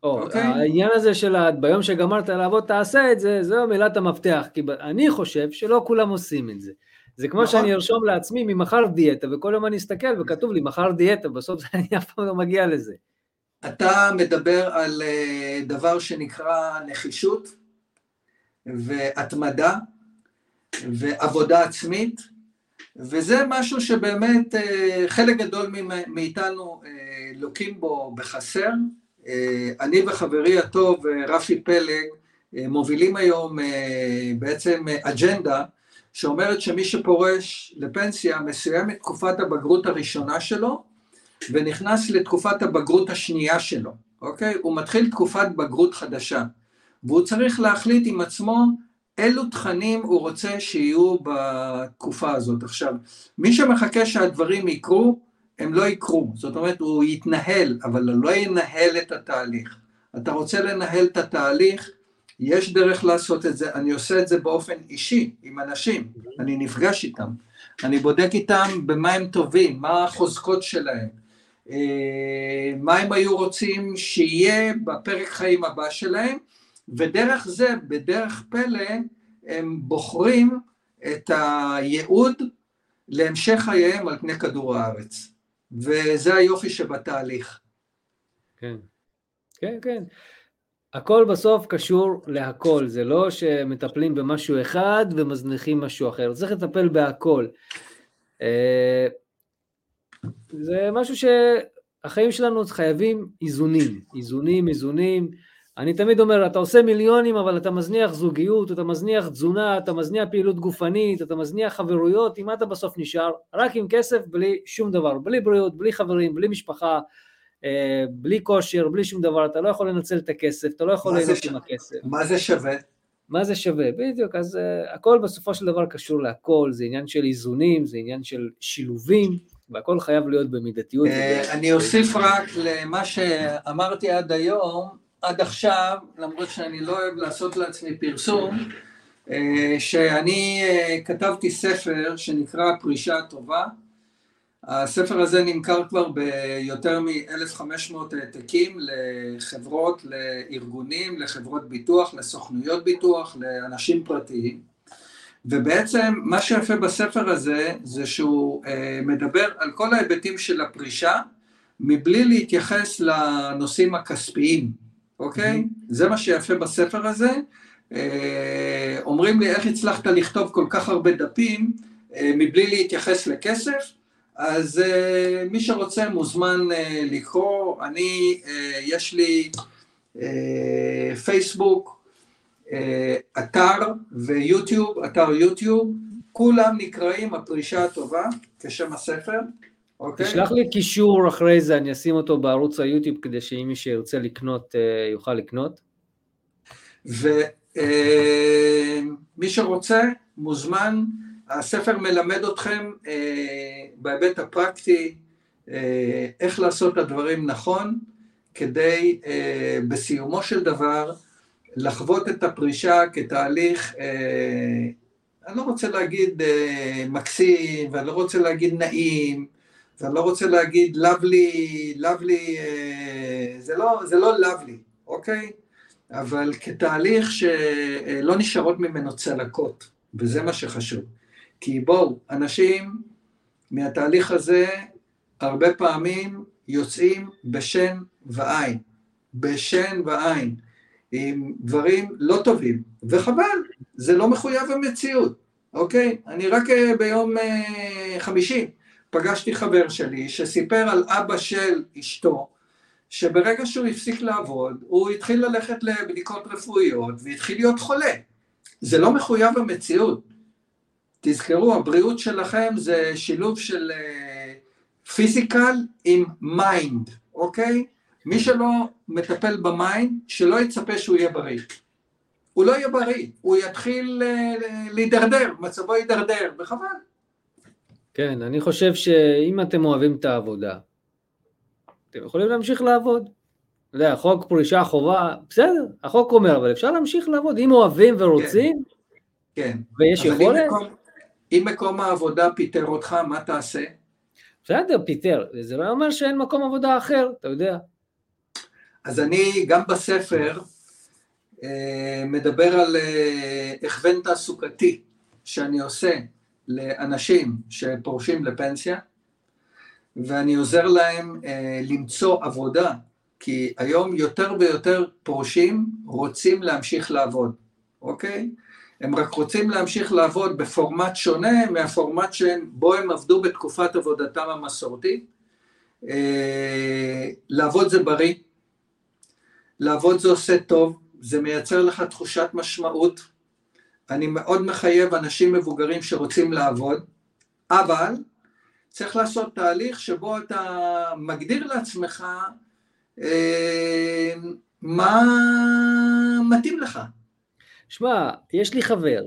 או, okay. אוקיי? העניין הזה של ביום שגמרת לעבוד תעשה את זה, זו מילת המפתח, כי אני חושב שלא כולם עושים את זה. זה כמו נכון. שאני ארשום לעצמי ממחר דיאטה, וכל יום אני אסתכל וכתוב לי מחר דיאטה, בסוף <laughs> אני אף פעם לא מגיע לזה. אתה מדבר על אה, דבר שנקרא נחישות והתמדה ועבודה עצמית, וזה משהו שבאמת אה, חלק גדול מאיתנו אה, לוקים בו בחסר. אני וחברי הטוב רפי פלג מובילים היום בעצם אג'נדה שאומרת שמי שפורש לפנסיה מסיים את תקופת הבגרות הראשונה שלו ונכנס לתקופת הבגרות השנייה שלו, אוקיי? הוא מתחיל תקופת בגרות חדשה והוא צריך להחליט עם עצמו אילו תכנים הוא רוצה שיהיו בתקופה הזאת. עכשיו, מי שמחכה שהדברים יקרו, הם לא יקרו, זאת אומרת הוא יתנהל, אבל הוא לא ינהל את התהליך. אתה רוצה לנהל את התהליך, יש דרך לעשות את זה, אני עושה את זה באופן אישי עם אנשים, אני נפגש איתם, אני בודק איתם במה הם טובים, מה החוזקות שלהם, אה, מה הם היו רוצים שיהיה בפרק חיים הבא שלהם, ודרך זה, בדרך פלא, הם בוחרים את הייעוד להמשך חייהם על פני כדור הארץ. וזה היופי שבתהליך. כן, כן, כן. הכל בסוף קשור להכל, זה לא שמטפלים במשהו אחד ומזניחים משהו אחר, צריך לטפל בהכל. אה, זה משהו שהחיים שלנו חייבים איזונים, איזונים, איזונים. אני תמיד אומר, אתה עושה מיליונים, אבל אתה מזניח זוגיות, אתה מזניח תזונה, אתה מזניח פעילות גופנית, אתה מזניח חברויות, עם מה אתה בסוף נשאר? רק עם כסף, בלי שום דבר, בלי בריאות, בלי חברים, בלי משפחה, אה, בלי כושר, בלי שום דבר, אתה לא יכול לנצל את הכסף, אתה לא יכול ליהנות עם הכסף. מה זה שווה? מה זה שווה, בדיוק, אז uh, הכל בסופו של דבר קשור להכל, זה עניין של איזונים, זה עניין של שילובים, והכל חייב להיות במידתיות. Uh, אני אוסיף רק למה שאמרתי עד היום, עד עכשיו, למרות שאני לא אוהב לעשות לעצמי פרסום, uh, שאני uh, כתבתי ספר שנקרא פרישה טובה, הספר הזה נמכר כבר ביותר מ-1,500 העתקים לחברות, לארגונים, לחברות ביטוח, לסוכנויות ביטוח, לאנשים פרטיים. ובעצם מה שיפה בספר הזה זה שהוא אה, מדבר על כל ההיבטים של הפרישה מבלי להתייחס לנושאים הכספיים, אוקיי? Mm-hmm. זה מה שיפה בספר הזה. אה, אומרים לי איך הצלחת לכתוב כל כך הרבה דפים אה, מבלי להתייחס לכסף? אז uh, מי שרוצה מוזמן uh, לקרוא, אני, uh, יש לי uh, פייסבוק, uh, אתר ויוטיוב, אתר יוטיוב, כולם נקראים הפרישה הטובה כשם הספר. אוקיי? תשלח לי קישור אחרי זה, אני אשים אותו בערוץ היוטיוב כדי שאם מי שירצה לקנות, יוכל לקנות. ומי שרוצה מוזמן הספר מלמד אתכם אה, בהיבט הפרקטי אה, איך לעשות את הדברים נכון, כדי אה, בסיומו של דבר לחוות את הפרישה כתהליך, אה, אני לא רוצה להגיד אה, מקסים, ואני לא רוצה להגיד נעים, ואני לא רוצה להגיד lovely, אה, זה לא, זה לא lovely, אוקיי? אבל כתהליך שלא נשארות ממנו צלקות, וזה מה שחשוב. כי בואו, אנשים מהתהליך הזה הרבה פעמים יוצאים בשן ועין, בשן ועין, עם דברים לא טובים, וחבל, זה לא מחויב המציאות, אוקיי? אני רק אה, ביום אה, חמישי פגשתי חבר שלי שסיפר על אבא של אשתו, שברגע שהוא הפסיק לעבוד, הוא התחיל ללכת לבדיקות רפואיות והתחיל להיות חולה. זה לא מחויב המציאות. תזכרו, הבריאות שלכם זה שילוב של physical עם mind, אוקיי? מי שלא מטפל ב mind, שלא יצפה שהוא יהיה בריא. הוא לא יהיה בריא, הוא יתחיל אה, להידרדר, מצבו יידרדר, וחבל. כן, אני חושב שאם אתם אוהבים את העבודה, אתם יכולים להמשיך לעבוד. אתה יודע, חוק פרישה חובה, בסדר, החוק אומר, אבל אפשר להמשיך לעבוד, אם אוהבים ורוצים, כן. ויש יכולת. אם מקום, אם מקום העבודה פיטר אותך, מה תעשה? בסדר, פיטר, זה לא אומר שאין מקום עבודה אחר, אתה יודע. אז אני גם בספר אה, מדבר על אה, הכוון תעסוקתי שאני עושה לאנשים שפורשים לפנסיה, ואני עוזר להם אה, למצוא עבודה, כי היום יותר ויותר פורשים רוצים להמשיך לעבוד, אוקיי? הם רק רוצים להמשיך לעבוד בפורמט שונה מהפורמט שבו הם עבדו בתקופת עבודתם המסורתית. לעבוד זה בריא, לעבוד זה עושה טוב, זה מייצר לך תחושת משמעות. אני מאוד מחייב אנשים מבוגרים שרוצים לעבוד, אבל צריך לעשות תהליך שבו אתה מגדיר לעצמך אה, מה מתאים לך. שמע, יש לי חבר,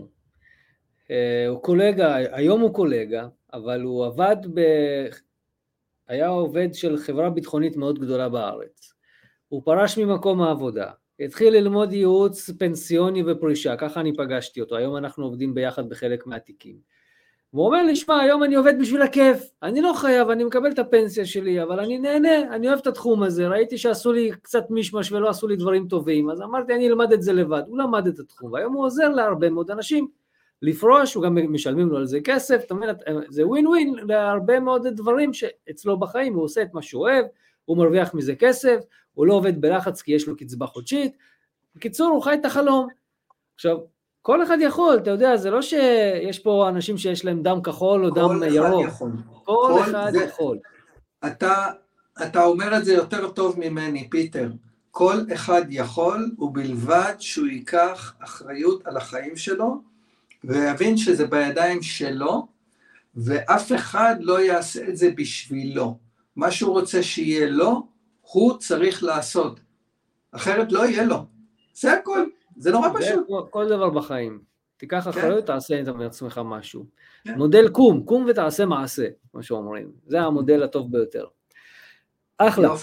אה, הוא קולגה, היום הוא קולגה, אבל הוא עבד ב... היה עובד של חברה ביטחונית מאוד גדולה בארץ. הוא פרש ממקום העבודה, התחיל ללמוד ייעוץ פנסיוני ופרישה, ככה אני פגשתי אותו, היום אנחנו עובדים ביחד בחלק מהתיקים. והוא אומר לי, שמע, היום אני עובד בשביל הכיף, אני לא חייב, אני מקבל את הפנסיה שלי, אבל אני נהנה, אני אוהב את התחום הזה, ראיתי שעשו לי קצת מישמש ולא עשו לי דברים טובים, אז אמרתי, אני אלמד את זה לבד. הוא למד את התחום, והיום הוא עוזר להרבה מאוד אנשים לפרוש, הוא גם משלמים לו על זה כסף, זאת אומרת, זה ווין ווין להרבה מאוד דברים שאצלו בחיים, הוא עושה את מה שהוא אוהב, הוא מרוויח מזה כסף, הוא לא עובד בלחץ כי יש לו קצבה חודשית. בקיצור, הוא חי את החלום. עכשיו, כל אחד יכול, אתה יודע, זה לא שיש פה אנשים שיש להם דם כחול או דם ירוק. יכול. כל, כל אחד זה... יכול. אתה, אתה אומר את זה יותר טוב ממני, פיטר. כל אחד יכול, ובלבד שהוא ייקח אחריות על החיים שלו, ויבין שזה בידיים שלו, ואף אחד לא יעשה את זה בשבילו. מה שהוא רוצה שיהיה לו, הוא צריך לעשות. אחרת לא יהיה לו. זה הכל, זה נורא פשוט. כל דבר בחיים. תיקח כן. אחריות, תעשה את עצמך משהו. כן. מודל קום, קום ותעשה מעשה, כמו שאומרים. זה המודל הטוב ביותר. אחלה.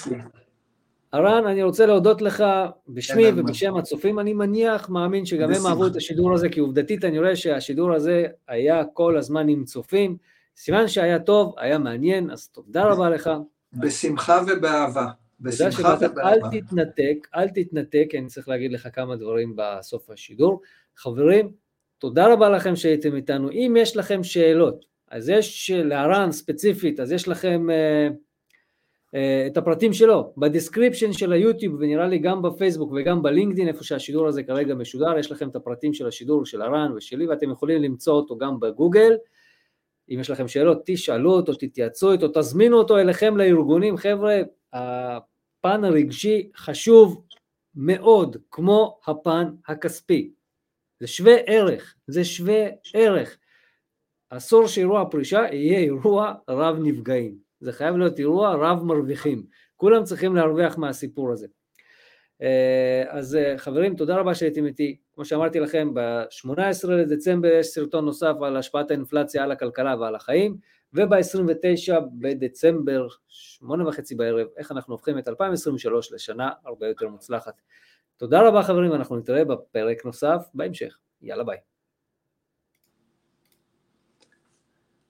הרן, אני רוצה להודות לך בשמי ובשם הצופים, אני מניח, מאמין שגם הם אהבו את השידור הזה, כי עובדתית אני רואה שהשידור הזה היה כל הזמן עם צופים. סימן שהיה טוב, היה מעניין, אז תודה רבה לך. בשמחה ובאהבה. בשמחה ובאהבה. אל תתנתק, אל תתנתק, אני צריך להגיד לך כמה דברים בסוף השידור. חברים, תודה רבה לכם שהייתם איתנו. אם יש לכם שאלות, אז יש לערן ספציפית, אז יש לכם uh, את הפרטים שלו ב description של היוטיוב, ונראה לי גם בפייסבוק וגם ב LinkedIn, איפה שהשידור הזה כרגע משודר, יש לכם את הפרטים של השידור של ערן ושלי, ואתם יכולים למצוא אותו גם בגוגל. אם יש לכם שאלות, תשאלו אותו, תתייעצו איתו, תזמינו אותו אליכם לארגונים, חבר'ה, הפן הרגשי חשוב מאוד, כמו הפן הכספי. זה שווה ערך, זה שווה ערך. אסור שאירוע פרישה יהיה אירוע רב נפגעים, זה חייב להיות אירוע רב מרוויחים, כולם צריכים להרוויח מהסיפור הזה. אה, אז אה, חברים, תודה רבה שהייתם איתי. כמו שאמרתי לכם, ב-18 לדצמבר יש סרטון נוסף על השפעת האינפלציה על הכלכלה ועל החיים, וב-29 בדצמבר, שמונה וחצי בערב, איך אנחנו הופכים את 2023 לשנה הרבה יותר מוצלחת. תודה רבה חברים, אנחנו נתראה בפרק נוסף בהמשך. יאללה ביי.